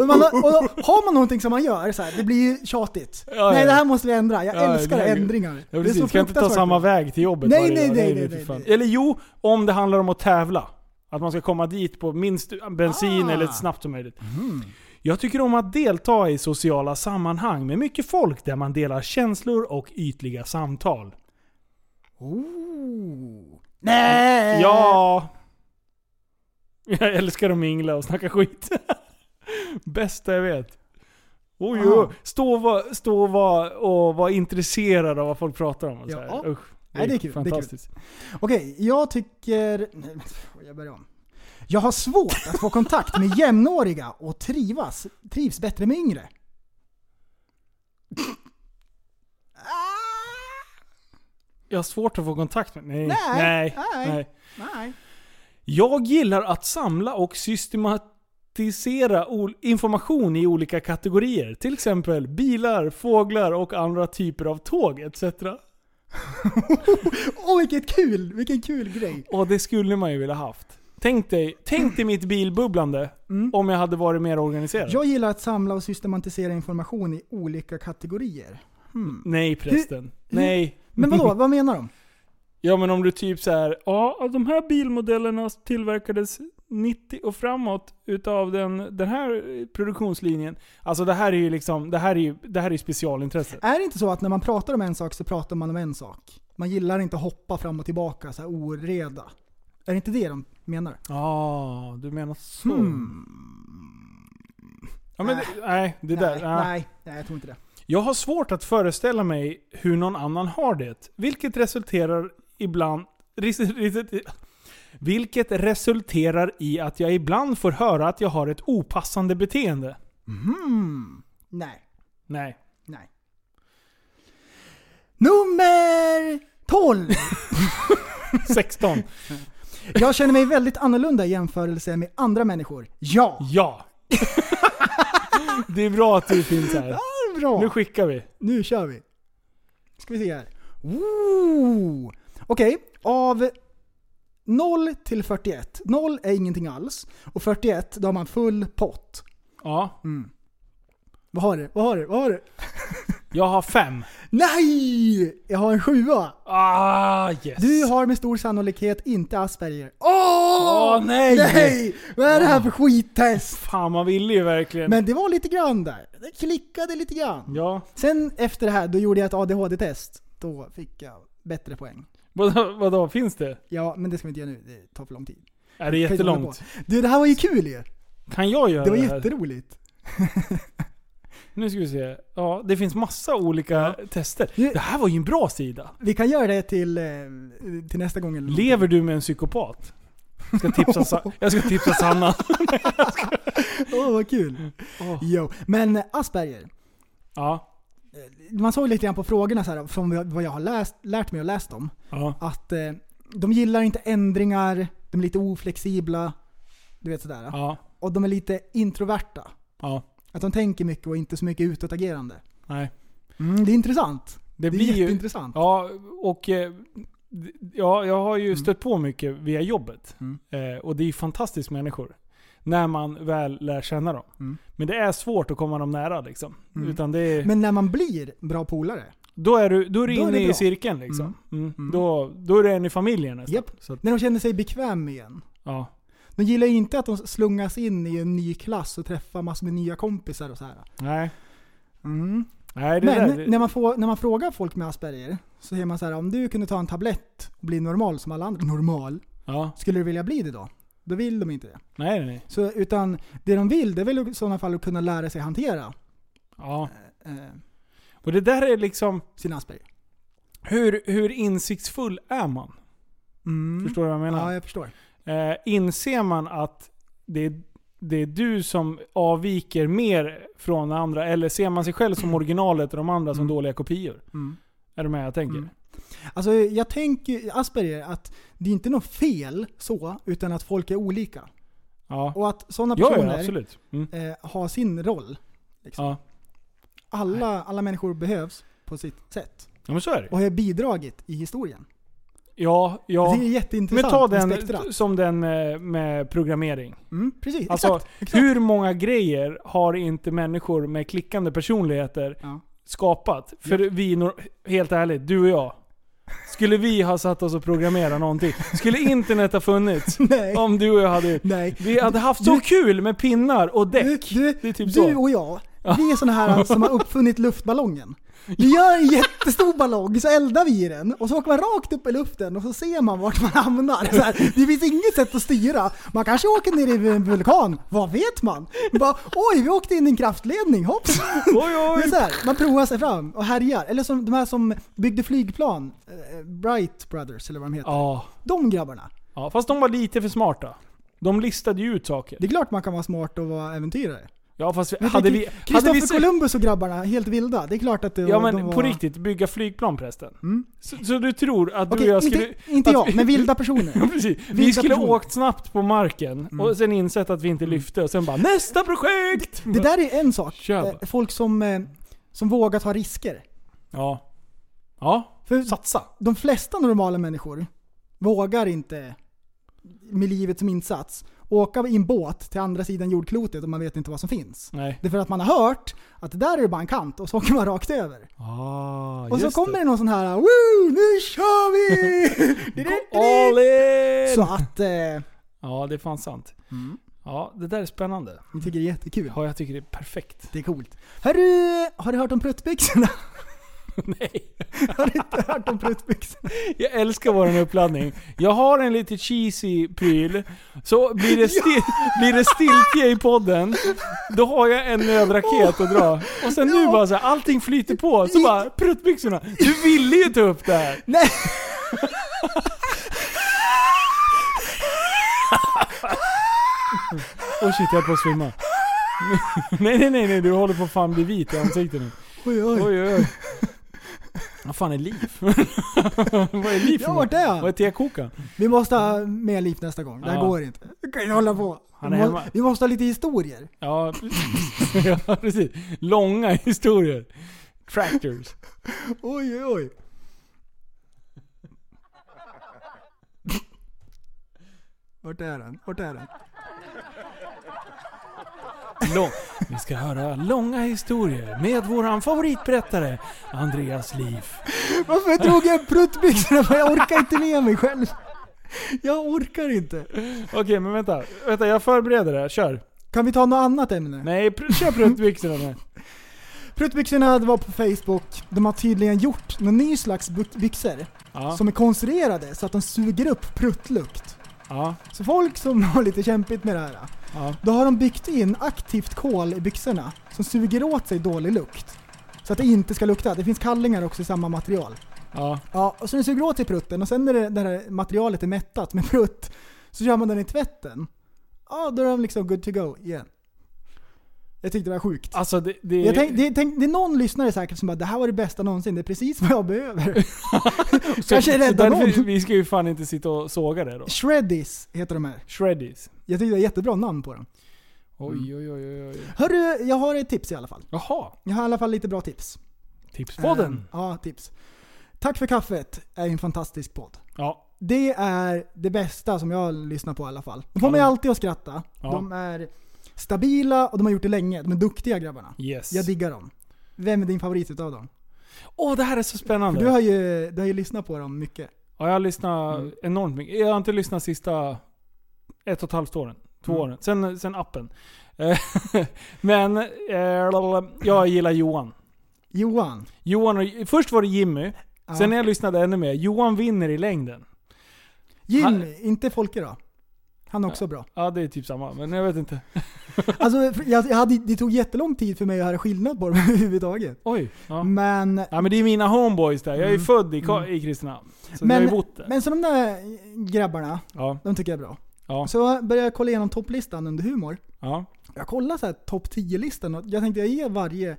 Och, man, har- och har man någonting som man gör så här, det blir ju tjatigt. Ja, nej, det här måste vi ändra. Jag Ja, älskar det ändringar. Ja, det är precis. så Ska inte ta samma väg till jobbet Nej, varje nej, dag. nej, nej, fan. nej. Eller jo, om det handlar om att tävla. Att man ska komma dit på minst bensin Ah. eller snabbt som möjligt. Jag tycker om att delta i sociala sammanhang med mycket folk där man delar känslor och ytliga samtal. Oh. Nej! Ja! Jag älskar att mingla och snacka skit. Bästa jag vet. Oj, oj. Stå och vara stå och var, och var intresserad av vad folk pratar om. Och så här. Ja. Usch, Nej, det är kul, det är kul. Fantastiskt. Okej, jag tycker... Jag börjar om. Jag har svårt att få kontakt med jämnåriga och trivas, trivs bättre med yngre. Jag har svårt att få kontakt med... Nej. Nej, Nej. nej. nej. Jag gillar att samla och systematisera information i olika kategorier. Till exempel bilar, fåglar och andra typer av tåg etc. Åh vilket kul! Vilken kul grej. Och det skulle man ju vilja haft. Tänk dig, tänk dig mitt bilbubblande om jag hade varit mer organiserad. Mm. Jag gillar att samla och systematisera information i olika kategorier. Hmm. Nej prästen. Nej. Men vadå, vad menar de? Ja men om du typ så här, ja de här bilmodellerna tillverkades 90 och framåt utav den, den här produktionslinjen. Alltså det här är ju liksom, det här är ju, det här är ju specialintresse. Är det inte så att när man pratar om en sak så pratar man om en sak? Man gillar inte att hoppa fram och tillbaka, så här oreda. Är det inte det de menar? Ja, du menar så. Hmm. Ja, men det, nej, det där. nej, ja. nej, nej, jag tror inte det. Jag har svårt att föreställa mig hur någon annan har det. Vilket resulterar ibland... Vilket resulterar i att jag ibland får höra att jag har ett opassande beteende. Mhm. Nej, Nej. nej. Nummer 12! 16. Jag känner mig väldigt annorlunda i jämförelse med andra människor. Ja! Ja. Det är bra att du finns här. Ja, bra. Nu skickar vi. Nu kör vi. Ska vi se här. Ooh. Okej, av 0 till 41. 0 är ingenting alls. Och 41, då har man full pott. Ja. Mm. Vad har du? Vad har du? Vad har du? Jag har fem. Nej! Jag har en sjua. Ah, yes. Du har med stor sannolikhet inte Asperger. Åh! Åh, nej! Nej! Vad är det här för skittest? Fan, man ville ju verkligen. Men det var lite grann där. Det klickade lite grann. Ja. Sen efter det här, då gjorde jag ett ADHD-test. Då fick jag bättre poäng. Vadå, vadå, finns det? Ja, men det ska vi inte göra nu. Det tar för lång tid. Är det jättelångt? Du, det här var ju kul ju. Kan jag göra Det det, var jätteroligt. Nu ska vi se. Ja, det finns massa olika tester. Det här var ju en bra sida. Vi kan göra det till, eh, till nästa gång. Eller Lever du med en psykopat? Jag ska tipsa, Sa- jag ska tipsa Sanna. Åh, vad kul. Jo. Men eh, Asperger. Ja. Man såg lite grann på frågorna så här, från vad- vad jag har läst, lärt mig och läst om. Ja. Att eh, de gillar inte ändringar, de är lite oflexibla. Du vet sådär. Ja. Och de är lite introverta. Ja. Att de tänker mycket och inte så mycket utåtagerande. Nej. Mm, det är intressant. Det, Det är blir ju... jätteintressant. Ja, och... eh, Ja, jag har ju stött på mycket via jobbet. Mm. Eh, och det är ju fantastiskt människor. När man väl lär känna dem. Mm. Men det är svårt att komma dem nära liksom. Mm. Utan det är, Men när man blir bra polare. då är du, då är du då är inne det i cirkeln liksom. Mm. Mm. Då, då är du en i familjen nästan. Så att, När de känner sig bekväm med en. ja. De gillar ju inte att de slungas in i en ny klass och träffar massor med nya kompisar och så här. Nej. Mm. Nej, det Men där, när, man får, när man frågar folk med Asperger så säger man så här: om du kunde ta en tablett och bli normal som alla andra, normal, Ja. skulle du vilja bli det då? Då vill de inte det. Nej, nej. Så, utan det de vill, det är väl i sådana fall att kunna lära sig hantera Ja. eh, Och det där är liksom... sin Asperger. Hur, hur insiktsfull är man? Mm. Förstår du vad jag menar? Ja, jag förstår. Eh, inser man att det är, det är du som avviker mer från andra? Eller ser man sig själv som originalet och de andra som dåliga kopior? Mm. Är du med jag tänker? Mm. Alltså jag tänker, Asperger, att det är inte något fel så, utan att folk är olika. Ja. Och att sådana Ja, personer ja, absolut. Mm. eh, har sin roll. Liksom. Ja. Alla, alla människor behövs på sitt sätt. ja, men så är det. Och har bidragit i historien. Ja, ja. Det är jätteintressant Men ta den som den med, med programmering. Mm, precis, Alltså, exakt, exakt. hur många grejer har inte människor med klickande personligheter Ja. skapat? För vi, nor- helt ärligt, du och jag. Skulle vi ha satt oss och programmerat någonting? Skulle internet ha funnits? Nej. Om du och jag hade... Nej. Vi hade haft så Du- kul med pinnar och däck. Du, det är typ du och jag, vi är såna här som har uppfunnit luftballongen. Vi gör en jättestor ballong, så eldar vi i den och så åker man rakt upp i luften och så ser man vart man hamnar. Så här, det finns inget sätt att styra. Man kanske åker ner i en vulkan, vad vet man? Bara, Oj, vi åkte in i en kraftledning, hopps! Oj, oj. Det är så här, man provar sig fram och härjar. Eller som de här som byggde flygplan, eh, Bright Brothers eller vad de heter. Ja. De grabbarna. ja. Fast de var lite för smarta. De listade ju ut saker. Det är klart man kan vara smart och vara äventyrare. Ja fast vi, hade vi... Vi Kristoffer Columbus och grabbarna, helt vilda. Det är klart att det, Ja men de var... på riktigt, bygga flygplan prästen. Mm. Så, så du tror att du Okej, och jag skulle... inte, inte jag, vi- men vilda personer. Ja, precis. Vi Vilda skulle personer. åkt snabbt på marken och sen insett att vi inte lyfte och sen bara NÄSTA PROJEKT! Det där är en sak. Bara. Eh, Folk som, eh, som vågar ta risker. Ja. Ja. För Satsa. de flesta normala människor vågar inte med livet som insats åka i en båt till andra sidan jordklotet och man vet inte vad som finns. Nej. Det är för att man har hört att där är det bara en kant och så åker man rakt över. Ah, och så kommer det. någon sån här Woo! Nu kör vi! All in! så att eh, Ja, det är fan sant. Mm. Ja, det där är spännande. jag tycker det är jättekul. Ja, jag tycker det är perfekt. Det är coolt. Hörru, har du hört om pruttbyxorna? Nej. Har du inte hört om pruttbyxorna? Jag älskar våran uppladdning. Jag har en lite cheesy pryl. Så blir det, sti- blir det stiltje i podden, då har jag en nödraket att dra. Och sen nu bara så här, allting flyter på. Så bara, pruttbyxorna. Du ville ju ta upp det här. Nej! Oh shit, jag höll på att svimma. nej, nej, nej, nej, du håller på att fan bli vit i ansiktet nu. Oj. Oj, oj, oj. Vad fan är liv? Vad är liv för Ja, vart är han? Vad är tekokaren? Vi måste ha med Liv nästa gång. Det här Ja. går inte. Vi kan inte hålla på. Han är vi, må, hemma. vi måste ha lite historier. Ja, ja, precis. Långa historier. Tractors. Oj, oj, oj. Vart är den? Vart är den? Lång. Vi ska höra långa historier med våran favoritberättare Andreas Liv. Varför drog jag pruttbyxorna? Jag orkar inte med mig själv. Jag orkar inte. Okej, men vänta. Vänta, jag förbereder det här. Kör. Kan vi ta något annat ämne? Nej, pr- kör pruttbyxorna nu. Pruttbyxorna det var på Facebook. De har tydligen gjort någon ny slags bu- byxor. Ja. Som är konstruerade så att de suger upp pruttlukt. Ja. Så folk som har lite kämpigt med det här. Ja. Då har de byggt in aktivt kol i byxorna som suger åt sig dålig lukt. Så att det inte ska lukta. Det finns kallingar också i samma material. Ja. Ja, och så den suger åt sig prutten och sen när det, det här materialet är mättat med prutt så kör man den i tvätten. Ja, då är de liksom good to go igen. Jag tyckte det var sjukt. Alltså det... det... Jag tänk, det, tänk, det är någon lyssnare säkert som bara det här var det bästa någonsin, det är precis vad jag behöver. så, Kanske rädda någon. Vi ska ju fan inte sitta och såga det då. Shreddies heter de här. Shreddies. Jag tyckte det var jättebra namn på dem. Oj, oj, oj, oj, oj. Hörru, jag har ett tips i alla fall. Jaha. Jag har i alla fall lite bra tips. Tipspodden. Ehm, ja, tips. Tack för kaffet är en fantastisk podd. Ja. Det är det bästa som jag lyssnar på i alla fall. De får Ja, mig alltid att skratta. Ja. De är stabila och de har gjort det länge. De är duktiga grabbarna. Yes. Jag diggar dem. Vem är din favorit utav dem? Åh, det här är så spännande. För du har ju, du har ju lyssnat på dem mycket. Ja, jag har lyssnat Mm. enormt mycket. Jag har inte lyssnat sista ett och ett halvt åren. Två Mm. åren. Sen, sen appen. Men eh, jag gillar Johan. Johan. Johan och, först var det Jimmy. Ja. Sen när jag lyssnade ännu mer. Johan vinner i längden. Jim, Han- inte Folke då? Han är också bra. Ja, det är typ samma. Men jag vet inte. Alltså, jag, jag hade, det tog jättelång tid för mig att höra skillnad på dem överhuvudtaget. Oj. Ja. Men, ja, men det är mina homeboys där. Jag är ju Mm. född i, Mm. i Kristinehamn. Så jag har ju men, bott där. men så de där grabbarna, Ja. de tycker jag är bra. Ja. Så började jag kolla igenom topplistan under humor. Ja. Jag kollade så här topp 10-listan och jag tänkte jag ger varje,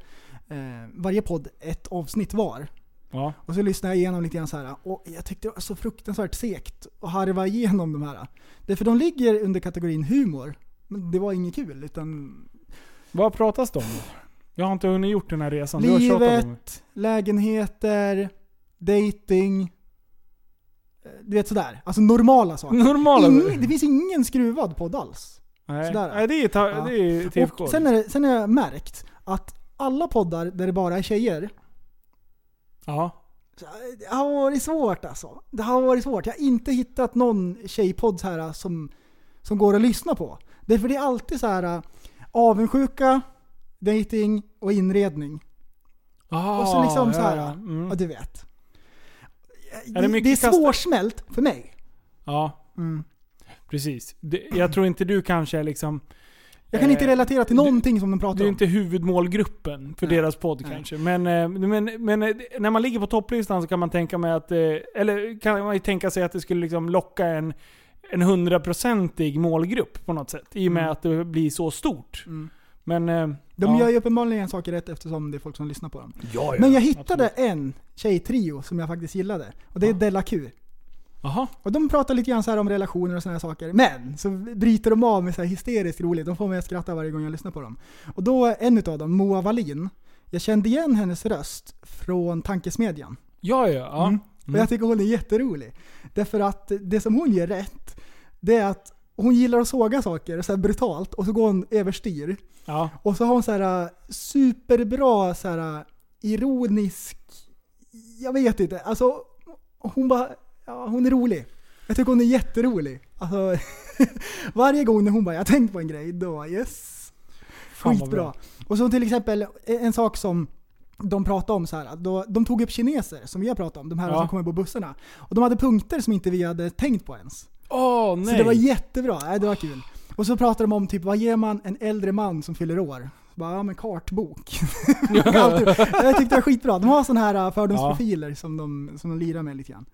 eh, varje podd ett avsnitt var. Ja. Och så lyssnade jag igenom lite grann så här och jag tyckte det var så fruktansvärt segt att harva igenom de här. Därför de ligger under kategorin humor. Men det var inget kul utan Vad pratas det om? Jag har inte hunnit gjort den här resan. Livet, lägenheter, dating. eh, Du vet sådär. Alltså normala saker. Normala? Ing, det finns ingen skruvad podd alls. Nej, Sådär. Nej det är, ta, Ja. det är TFK. Och sen, är sen har jag märkt att alla poddar där det bara är tjejer, Ja. det har varit svårt alltså. Det har varit svårt. Jag har inte hittat någon tjejpodd här som, som går att lyssna på. Därför det är alltid så här äh, avundsjuka, dating och inredning. Ah, och så liksom så här, ja, ja. Mm. ja du vet. Är Det, det det, mycket är svårsmält för mig. Ja, Mm. precis. Det, jag tror inte du kanske är liksom... Jag kan inte eh, relatera till någonting som de pratar Du är om. inte huvudmålgruppen för Nej. deras podd Nej. kanske. Men, eh, men, men eh, när man ligger på topplistan så kan man tänka mig att... eh, Eller kan man ju tänka sig att det skulle liksom locka en en hundraprocentig målgrupp på något sätt. I och med Mm. att det blir så stort. Mm. Men... De ja. gör ju uppenbarligen saker rätt eftersom det är folk som lyssnar på dem. Ja, ja, Men jag hittade absolut. en tjejtrio som jag faktiskt gillade. Och det är Ja. Della Q. Jaha. Och de pratar lite grann så här om relationer och sådana saker. Men så bryter de av med så här hysteriskt roligt. De får mig att skratta varje gång jag lyssnar på dem. Och då en utav dem, Moa Wallin. Jag kände igen hennes röst från Tankesmedjan. Ja, ja. ja. Mm. Och jag tycker hon är jätterolig. Därför att det som hon gör rätt, det är att hon gillar att såga saker så brutalt och så går hon överstyr. Ja. Och så har hon så här äh, superbra så här äh, ironisk, jag vet inte, alltså hon bara, ja, hon är rolig. Jag tycker hon är jätterolig. Alltså, varje gång när hon bara 'Jag har tänkt på en grej' då yes. Skitbra. bra. Och så till exempel en sak som de pratade om så här, då, de tog upp kineser som vi har pratat om, de här Ja. som kommer på bussarna. Och de hade punkter som inte vi hade tänkt på ens. Åh, nej. Så det var jättebra, nej, det var kul. Och så pratade de om typ, vad ger man en äldre man som fyller år? Bara, ja men kartbok. Jag tyckte det var skitbra. De har sådana här äh, fördomsprofiler som, de, som de lirar med lite grann.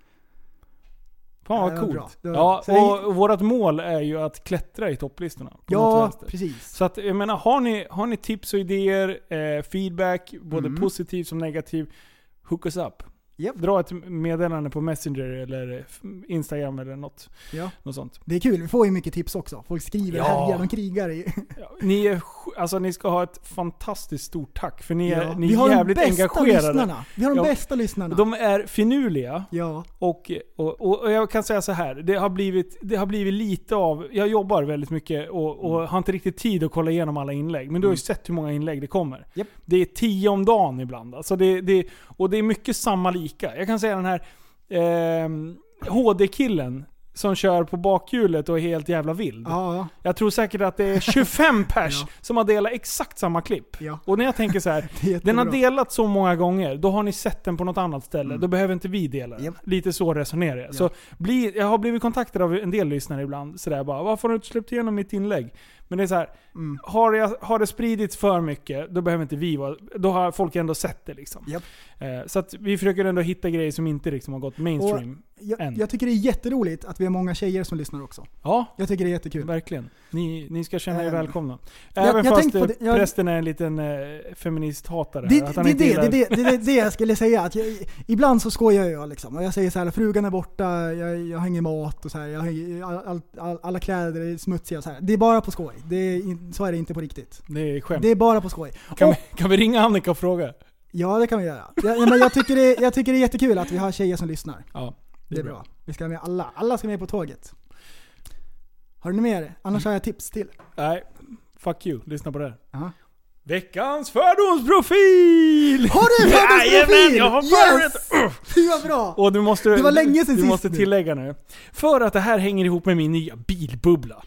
Fan vad coolt. Ja, och vårt mål är ju att klättra i topplistorna. Ja, precis. Så att jag menar, har ni, har ni tips och idéer, eh, feedback, både Mm. positiv som negativ, hook us up. Dra ett meddelande på Messenger eller Instagram eller något. Ja. något sånt. Det är kul, vi får ju mycket tips också. Folk skriver Ja. härjar, de krigar i... Ni, är, alltså, ni ska ha ett fantastiskt stort tack för ni är, Ja. ni är jävligt engagerade. lyssnarna. Vi har de bästa lyssnarna. De är finurliga. Ja. Och, och, och, och jag kan säga så här. Det har, blivit, det har blivit lite av... Jag jobbar väldigt mycket och, och Mm. har inte riktigt tid att kolla igenom alla inlägg. Men du har ju sett hur många inlägg det kommer. Det är tio om dagen ibland. Alltså det, det, och det är mycket samma lika. Jag kan säga den här ehm, HD-killen som kör på bakhjulet och är helt jävla vild. Ja, Jag tror säkert att det är 25 pers som har delat exakt samma klipp. Ja. Och när jag tänker så här, den har delats så många gånger, då har ni sett den på något annat ställe. Mm. Då behöver inte vi dela den. Lite så resonerar jag. Så bli, jag har blivit kontaktad av en del lyssnare ibland, sådär bara 'Varför har du inte släppt igenom mitt inlägg?' Men det är så här, Mm. har, jag, har det spridits för mycket, då behöver inte vi vara... Då har folk ändå sett det liksom. Eh, så att vi försöker ändå hitta grejer som inte liksom har gått mainstream jag, än. jag tycker det är jätteroligt att vi har många tjejer som lyssnar också. Ja. Jag tycker det är jättekul. Verkligen. Ni, ni ska känna er Ehm, välkomna. jag- Även jag fast på eh, det- jag- prästen är en liten eh, feministhatare. Det, att han det, det, det, det, det, det, det jag skulle säga. Att jag, ibland så skojar jag liksom. Och jag säger så här, frugan är borta, jag, jag har ingen mat och så här, jag har, all, all, alla kläder är smutsiga och så här. Det är bara på skoj. Det är, så är det inte på riktigt. Det är skämt. Det är bara på skoj. Kan, Och- vi, kan vi ringa Annika och fråga? Ja, det kan vi göra. Jag, men jag, tycker det, jag tycker det är jättekul att vi har tjejer som lyssnar. Ja, det är bra. Vi ska med alla. Alla ska med på tåget. Har du något mer? Annars har jag tips till. Nej, fuck you. Lyssna på det här. Aha. Veckans fördomsprofil! Har du en fördomsprofil? Jajamän, jag har Yes! Det var bra! Och du måste, Det var länge sedan du sist måste tillägga nu. För att det här hänger ihop med min nya bilbubbla.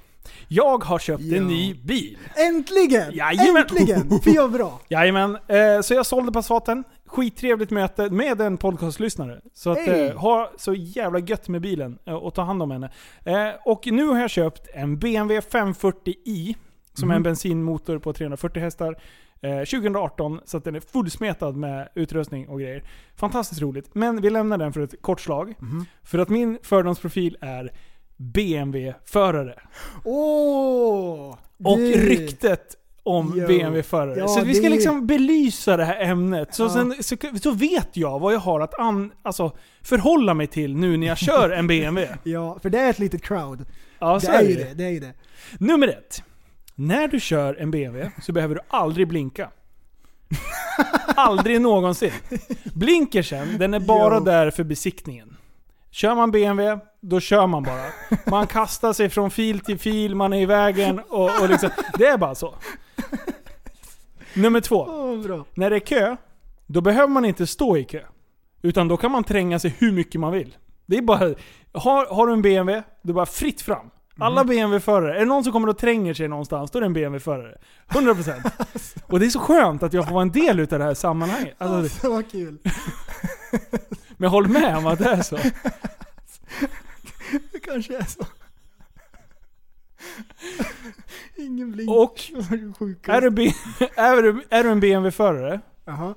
Jag har köpt Ja. en ny bil. Äntligen! Jajamän. Äntligen! Fy vad bra! Jajamän, eh, så jag sålde Passaten. Skittrevligt möte med en podcastlyssnare. Så att, Hey. eh, ha så jävla gött med bilen eh, och ta hand om henne. Eh, och nu har jag köpt en BMW 540i. Som är en Mhm. bensinmotor på 340 hästar. Eh, 2018, så att den är fullsmetad med utrustning och grejer. Fantastiskt roligt. Men vi lämnar den för ett kort slag. Mhm. För att min fördomsprofil är BMW-förare. Åh! Och det- ryktet om. BMW-förare. Ja, så vi ska det- liksom belysa det här ämnet. Så, Ja. sen, så, så vet jag vad jag har att an, alltså, förhålla mig till nu när jag kör en BMW. Ja, för det är ett litet crowd. Ja, det är är det. det. Det är det. Nummer ett. När du kör en BMW så behöver du aldrig blinka. aldrig någonsin. Blinkersen, den är bara Jo. där för besiktningen. Kör man BMW, då kör man bara. Man kastar sig från fil till fil, man är i vägen och, och liksom, Det är bara så. Nummer två. Bra. När det är kö, då behöver man inte stå i kö. Utan då kan man tränga sig hur mycket man vill. Det är bara... Har, har du en BMW, det är bara fritt fram. Alla BMW-förare, är det någon som kommer och tränger sig någonstans, då är det en BMW-förare. 100%. Och det är så skönt att jag får vara en del utav det här sammanhanget. Alltså, Alltså, vad kul. men jag håller med om att det är så. Det kanske är så. Ingen blink. Och är du, är du, är du en BMW-förare, Jaha.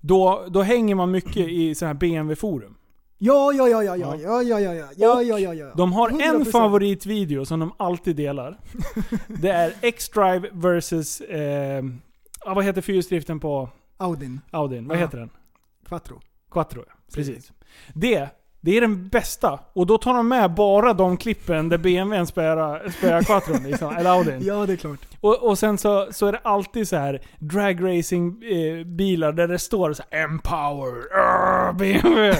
då, då hänger man mycket i sådana här BMW-forum. Ja, ja, ja, ja, ja, ja, ja, ja, ja, ja, ja, ja, ja. De har en 100%. favoritvideo som de alltid delar. Det är X-Drive versus... Eh, vad heter fyrhjulsdriften på Audin. Audin? Vad Ja. heter den? Quattro. Quattro. Precis. Det, det är den bästa. Och då tar de med bara de klippen där BMWn spöar, Quattron, liksom, eller Audin. Ja, det är klart. Och, och sen så, så är det alltid så här dragracing eh, bilar där det står så här Empower, arr, BMW.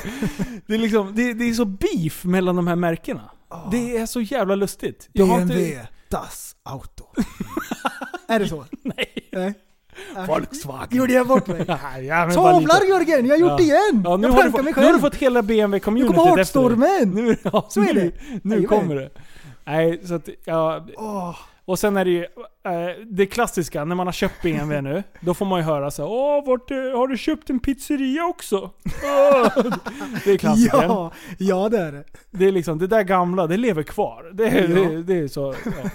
det, är liksom, det, det är så beef mellan de här märkena. Det är så jävla lustigt. Jag BMW, inte- Das Auto. är det så? Nej. Nej. Volkswagen. Gjorde jag bort mig? ja, Tavlar. Jörgen, jag har gjort det igen! Ja, nu, jag har fått, mig nu har du själv. fått hela BMW-communityt Nu kommer efter dig. hatstormen! Nu, ja, Så är nu, det. Nu Jajamän. kommer det. Nej, så att, ja, Och sen är det ju eh, det klassiska, när man har köpt BMW nu, då får man ju höra så här, Åh, vart, eh, har du köpt en pizzeria också? Det är klassikern. Ja, ja det är det. Det är liksom, det där gamla, det lever kvar. Det, är- Ja. det, det är så... Ja.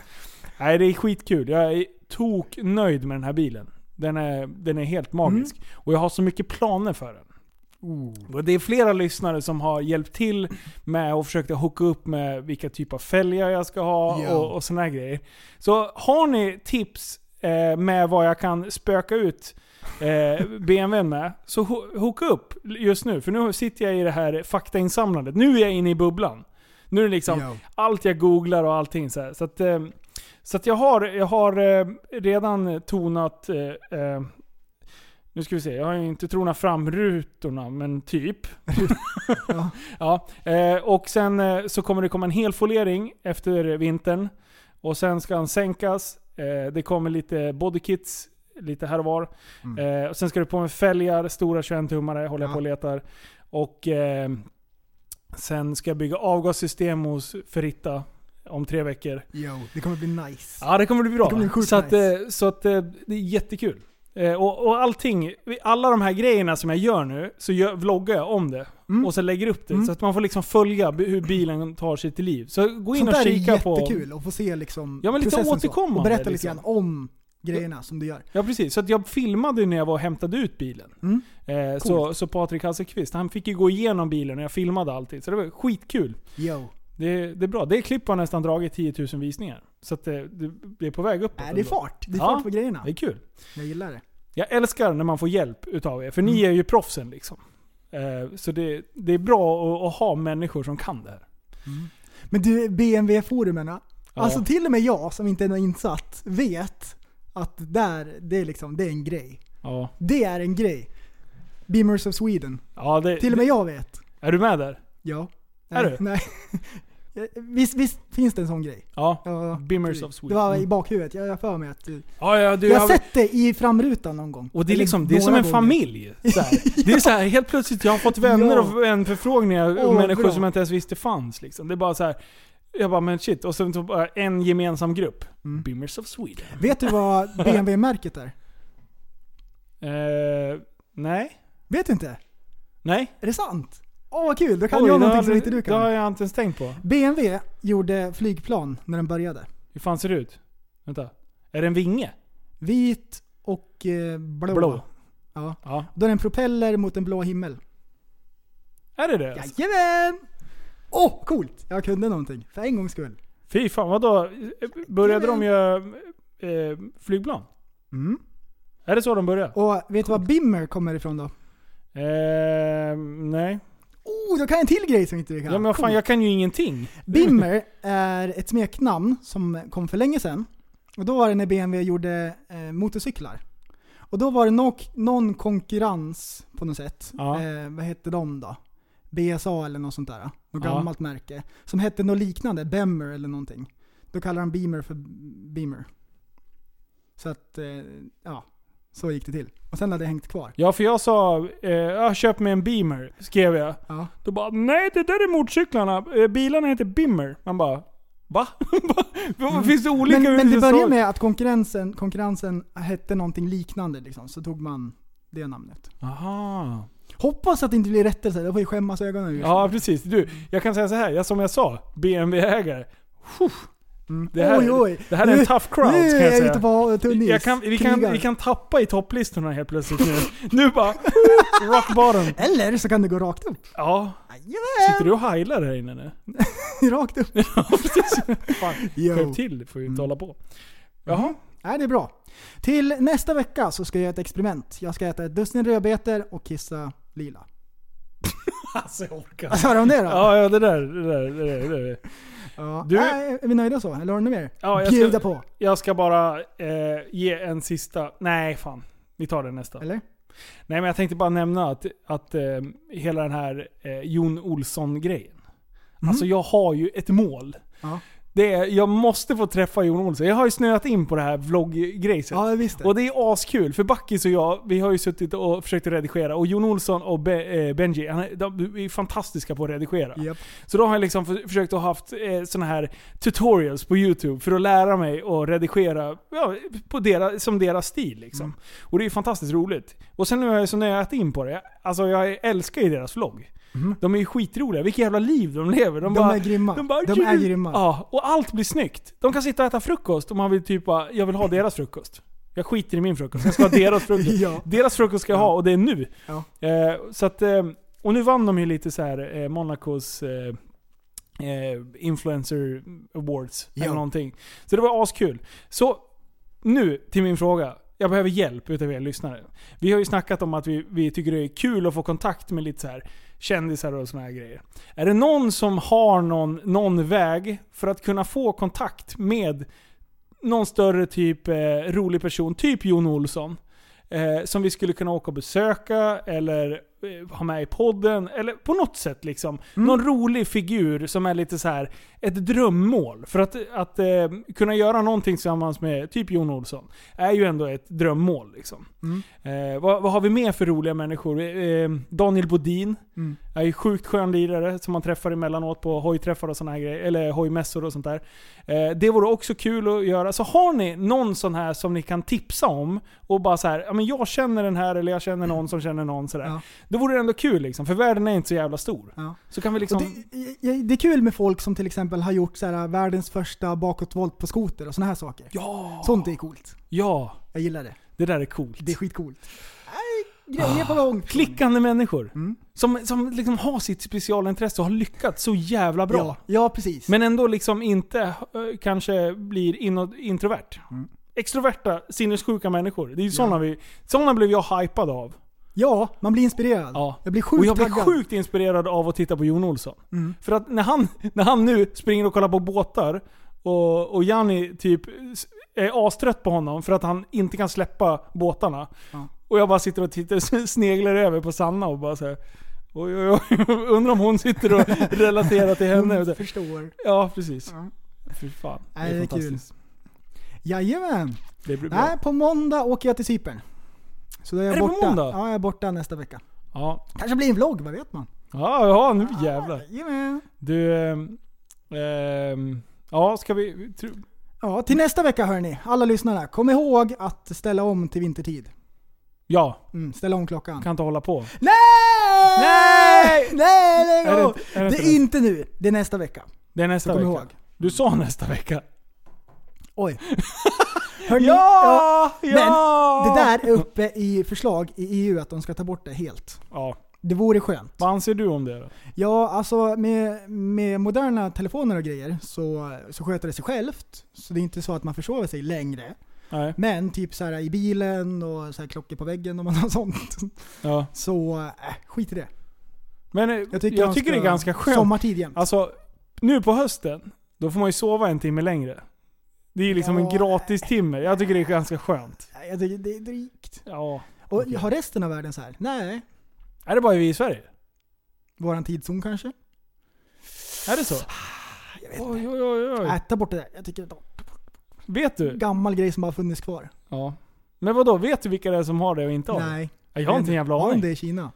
Nej, det är skitkul. Jag är tok nöjd med den här bilen. Den är, den är helt magisk. Mm. Och jag har så mycket planer för den. Och det är flera lyssnare som har hjälpt till med och försökt hooka upp med vilka typ av fälgar jag ska ha Ja. och, och såna här grejer. Så har ni tips eh, med vad jag kan spöka ut eh, BMWn med. Så ho- hooka upp just nu, för nu sitter jag i det här faktainsamlandet. Nu är jag inne i bubblan. Nu är det liksom Jo. allt jag googlar och allting så här. Så att, eh, så jag har, jag har eh, redan tonat eh, eh, nu ska vi se, jag har ju inte tronat fram rutorna, men typ. ja. eh, och sen eh, så kommer det komma en helfoliering efter vintern. Och sen ska den sänkas. Det kommer lite bodykits lite här och var. Eh, och sen ska det på med fälgar, stora 21-tummare håller jag på och letar. Och eh, sen ska jag bygga avgassystem hos Ferritta om tre veckor. Jo, det kommer bli nice. Ja, det kommer bli bra. Det kommer bli så att, nice. eh, så att eh, det är jättekul. Eh, Och, och allting, alla de här grejerna som jag gör nu, så gör, vloggar jag om det. Och så lägger upp det. Mm. Så att man får liksom följa hur bilen tar sig till liv. Så gå in Sånt och kika är på... jättekul att få se liksom Ja, men lite återkommande, Och berätta lite liksom. grann om grejerna som du gör. Ja precis, så att jag filmade när jag var och hämtade ut bilen. Mm. Eh, så, så Patrik Hasselqvist, han fick ju gå igenom bilen och jag filmade alltid. Så det var skitkul. Yo. Det, det är bra. Det klipp har nästan dragit 10 000 visningar. Så att det, det, är på väg uppåt. Nej, det är fart. Det är fart på grejerna. Det är kul. Jag gillar det. Jag älskar när man får hjälp utav er, för Mm. ni är ju proffsen liksom. Eh, så det, det är bra att, att ha människor som kan det här. Men du, BMW-forumen. Ja. Alltså till och med jag som inte är insatt vet att där, det är liksom, det är en grej. Ja. Det är en grej. Beamers of Sweden. Ja, det, Till och med jag vet. Är du med där? Ja. Är du? Nej. Visst, visst finns det en sån grej? Ja. Ja, Beamers of Sweden. Det var i Mm. bakhuvudet. Jag har för mig att. Ja, ja, du, jag har sett det i framrutan någon gång. Och det är, liksom, det är som en gånger. familj. Det är så här, helt plötsligt, jag har fått vänner Ja. och en förfrågningar och människor bra. som jag inte ens visste fanns. Liksom. Det är bara så här. Jag bara, men shit. Och sen bara en gemensam grupp. Mm. Beamers of Sweden. Vet du vad BMW-märket är? Eh, nej. Vet du inte? Nej. Är det sant? Åh vad kul, då kan Oj, jag någonting som inte du Det har kan. jag inte ens tänkt på. BMW gjorde flygplan när den började. Hur fan ser det ut? Vänta. Är det en vinge? Vit och eh, blå. Blå. Ja. Ja. Då är det en propeller mot en blå himmel. Är det det? Jajamän! Åh, oh, coolt! Jag kunde någonting. För en gångs skull. Fy fan, vadå? Började de göra eh, flygplan? Mm. Är det så de började? Och vet du var Bimmer kommer ifrån då? Eh, nej. Oh, då kan jag en till grej som inte du kan. Ja men vad fan, jag kan ju ingenting. Bimmer är ett smeknamn som kom för länge sedan. Och då var det när BMW gjorde eh, motorcyklar. Och då var det no någon konkurrens på något sätt. Ja. Eh, vad hette de då? BSA eller något sånt där. Något Ja. gammalt märke. Som hette något liknande, Bemmer eller någonting. Då kallar de Beamer för Beamer. Så att, eh, ja. Så gick det till. Och sen hade det hängt kvar. Ja för jag sa, eh, jag köp mig en Beamer, skrev jag. Ja. Då bara, nej det där är motorcyklarna. Eh, bilarna heter Bimmer. Man bara, va? Vad Finns det olika Mm. men, men det började med att konkurrensen, konkurrensen hette någonting liknande liksom. Så tog man det namnet. Aha. Hoppas att det inte blir rättelse, då får jag skämmas ögonen ur. Ja precis. Du, jag kan säga så här. Jag, som jag sa, BMW-ägare. Det här, oj, oj. det här är en Nu- tough crowd nu kan är jag säga. på is. jag kan, vi, kan, Krigar. vi kan tappa i topplistorna helt plötsligt nu. Nu bara, rock bottom. Eller så kan det gå rakt upp. Ja. Sitter du och heilar här inne nu? rakt upp. Fan, Jo. skärp till, får ju inte hålla på. Jaha. Mm. Nej, det är bra. Till nästa vecka så ska jag göra ett experiment. Jag ska äta ett dussin rödbetor och kissa lila. Alltså jag orkar Vad sa du om det då? Ja, ja det där, det där, det där. Det där. Ja. Du- Nej, är vi nöjda så? Eller har du något mer? Ja, jag Bjuda ska, på. Jag ska bara eh, ge en sista... Nej, fan. Vi tar den nästa. Eller? Nej, men jag tänkte bara nämna att, att eh, hela den här eh, Jon Olsson-grejen. Alltså jag har ju ett mål. Ja. Det är, jag måste få träffa Jon Olsson. Jag har ju snöat in på det här vlogggrejset. Ja, jag visste. Och det är askul, för Backis och jag, vi har ju suttit och försökt redigera. Och Jon Olsson och Be, eh, Benji, han, är- de är fantastiska på att redigera. Japp. Så då har jag liksom för, försökt att ha haft eh, såna här tutorials på YouTube för att lära mig att redigera ja, på deras, som deras stil. Liksom. Mm. Och det är ju fantastiskt roligt. Och sen nu har jag så nöjat in på det. Alltså jag älskar ju deras vlogg. De är ju skitroliga. Vilket jävla liv de lever. De bara, är grymma. De, bara, De är grymma. Ja, och allt blir snyggt. De kan sitta och äta frukost och man vill typ bara, jag vill ha deras frukost. Jag skiter i min frukost. Jag ska ha deras frukost. Ja. Deras frukost ska jag ha och det är nu. Ja. Eh, så att, eh, och nu vann de ju lite så här eh, Monacos eh, eh, Influencer Awards eller Ja. någonting. Så det var askul. Så nu till min fråga. Jag behöver hjälp utav er lyssnare. Vi har ju snackat om att vi, vi tycker det är kul att få kontakt med lite så här kändisar och såna här grejer. Är det någon som har någon, någon väg för att kunna få kontakt med någon större typ eh, rolig person, typ Jon Olsson. Eh, som vi skulle kunna åka och besöka eller ha med i podden. Eller på något sätt liksom. Någon rolig figur som är lite så här ett drömmål. För att, att eh, kunna göra någonting tillsammans med typ Jon Olsson är ju ändå ett drömmål. Liksom. Eh, vad, vad har vi mer för roliga människor? Eh, Daniel Bodin Mm. är ju sjukt skön lirare som man träffar emellanåt på hojträffar och såna här grejer. Eller hojmässor och sånt där. Eh, det vore också kul att göra. Så har ni någon sån här som ni kan tipsa om och bara så här, ja men jag känner den här eller jag känner någon som känner någon sådär. Då vore det ändå kul liksom, för världen är inte så jävla stor. Ja. Så kan vi liksom... Det, ja, det är kul med folk som till exempel har gjort så här, världens första bakåtvolt på skoter och såna här saker. Ja! Sånt är coolt. Ja! Jag gillar det. Det där är coolt. Det är skitcoolt. Nej, grejer på gång. Klickande människor. Mm. Som, som liksom har sitt specialintresse och har lyckats så jävla bra. Ja, ja precis. Men ändå liksom inte eh, kanske blir inåt, introvert. Extroverta, sinnessjuka människor. Det är ju sådana vi... Sådana blev jag hypad av. Ja, man blir inspirerad. Ja. Jag blir sjukt Och jag blir taggad. sjukt inspirerad av att titta på Jon Olsson. Mm. För att när han, när han nu springer och kollar på båtar och, och Janni typ är astrött på honom för att han inte kan släppa båtarna. Ja. Och jag bara sitter och tittar, sneglar över på Sanna och bara säger Oj, oj, oj. Undrar om hon sitter och relaterar till henne. Hon förstår. Ja, precis. Ja. Fy fan. Nej, det är kul. fantastiskt. Jajamän. Det blir bra. Nej, på måndag åker jag till Cypern. Så då är jag Är det på borta. måndag? Ja, jag är borta nästa vecka. Ja. Kanske blir en vlogg, vad vet man? Ja, ja, nu jävlar. Jajamän. Du, ehm, ja ska vi... Tro, Ja, till nästa vecka hörni, alla lyssnare. Kom ihåg att ställa om till vintertid. ja, Mm, ställa om klockan. kan inte hålla på. Nej! Nej! Nej, lägg Är det av! inte- är det Det inte är inte nu, det är nästa vecka. Det är nästa vecka. ihåg. Du sa nästa vecka. Oj. Hörni, Ja! Men ja! det där är uppe i förslag i EU att de ska ta bort det helt. Ja. Det vore skönt. Vad anser du om det då? Ja, alltså med, med moderna telefoner och grejer så, så sköter det sig självt. Så det är inte så att man försover sig längre. Nej. Men typ så här i bilen och så här klockor på väggen och man har sånt. Ja. Så äh, skit i det. Men jag tycker, jag tycker det är ska- ganska skönt. sommartid jämt. Alltså, nu på hösten, då får man ju sova en timme längre. Det är liksom en Ja. gratis timme. Jag tycker det är ganska skönt. Jag tycker det är drygt. Ja. Och har resten av världen så här? Nej. Är det bara vi i Sverige? Våran tidszon kanske? Är det så? Jag vet Oj, oj, oj, oj. Nej, ta bort det där. Jag tycker det Vet du? en gammal grej som bara funnits kvar. Ja. Men vad då? vet du vilka det är som har det och inte har det? Nej. Jag har inte en jävla Har de aning. det i Kina?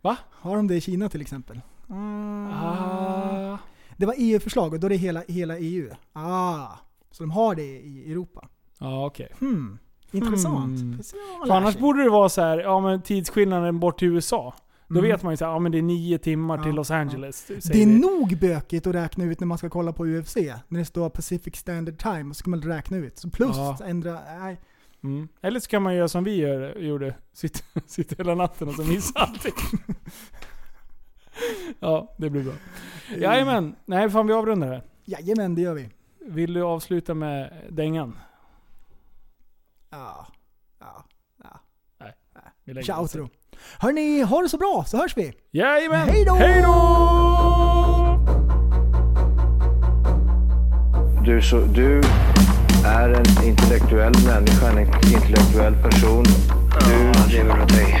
Va? Har de det i Kina till exempel? Ah. Det var EU-förslag och då är det hela, hela EU. Ah, så de har det i Europa. Ja, okej. Hmm. Intressant. Hmm. Vad man För annars sig. borde det vara så här, ja men tidsskillnaden bort till USA. Då Mm. vet man ju här, ja men det är nio timmar till Ja, Los Angeles. Det säger är vi. nog bökigt att räkna ut när man ska kolla på UFC. När det står Pacific Standard Time, och så ska man räkna ut. Så plus Ja. ändra, nej. Mm. Eller så kan man göra som vi gör, gjorde. Sitta, sitta hela natten och så missa allting. ja, det blir bra. Jajamän. Nej, fan vi avrundar det. Jajamän, det gör vi. Vill du avsluta med dängan? Ja. Ja. ja. Nej. Vi lägger Ciao den sen. tro. Hörni, ha det så bra så hörs vi. Jajamän! Hej då! Hej då! Du, så, du är en intellektuell människa, en intellektuell person. Du lever åt dig.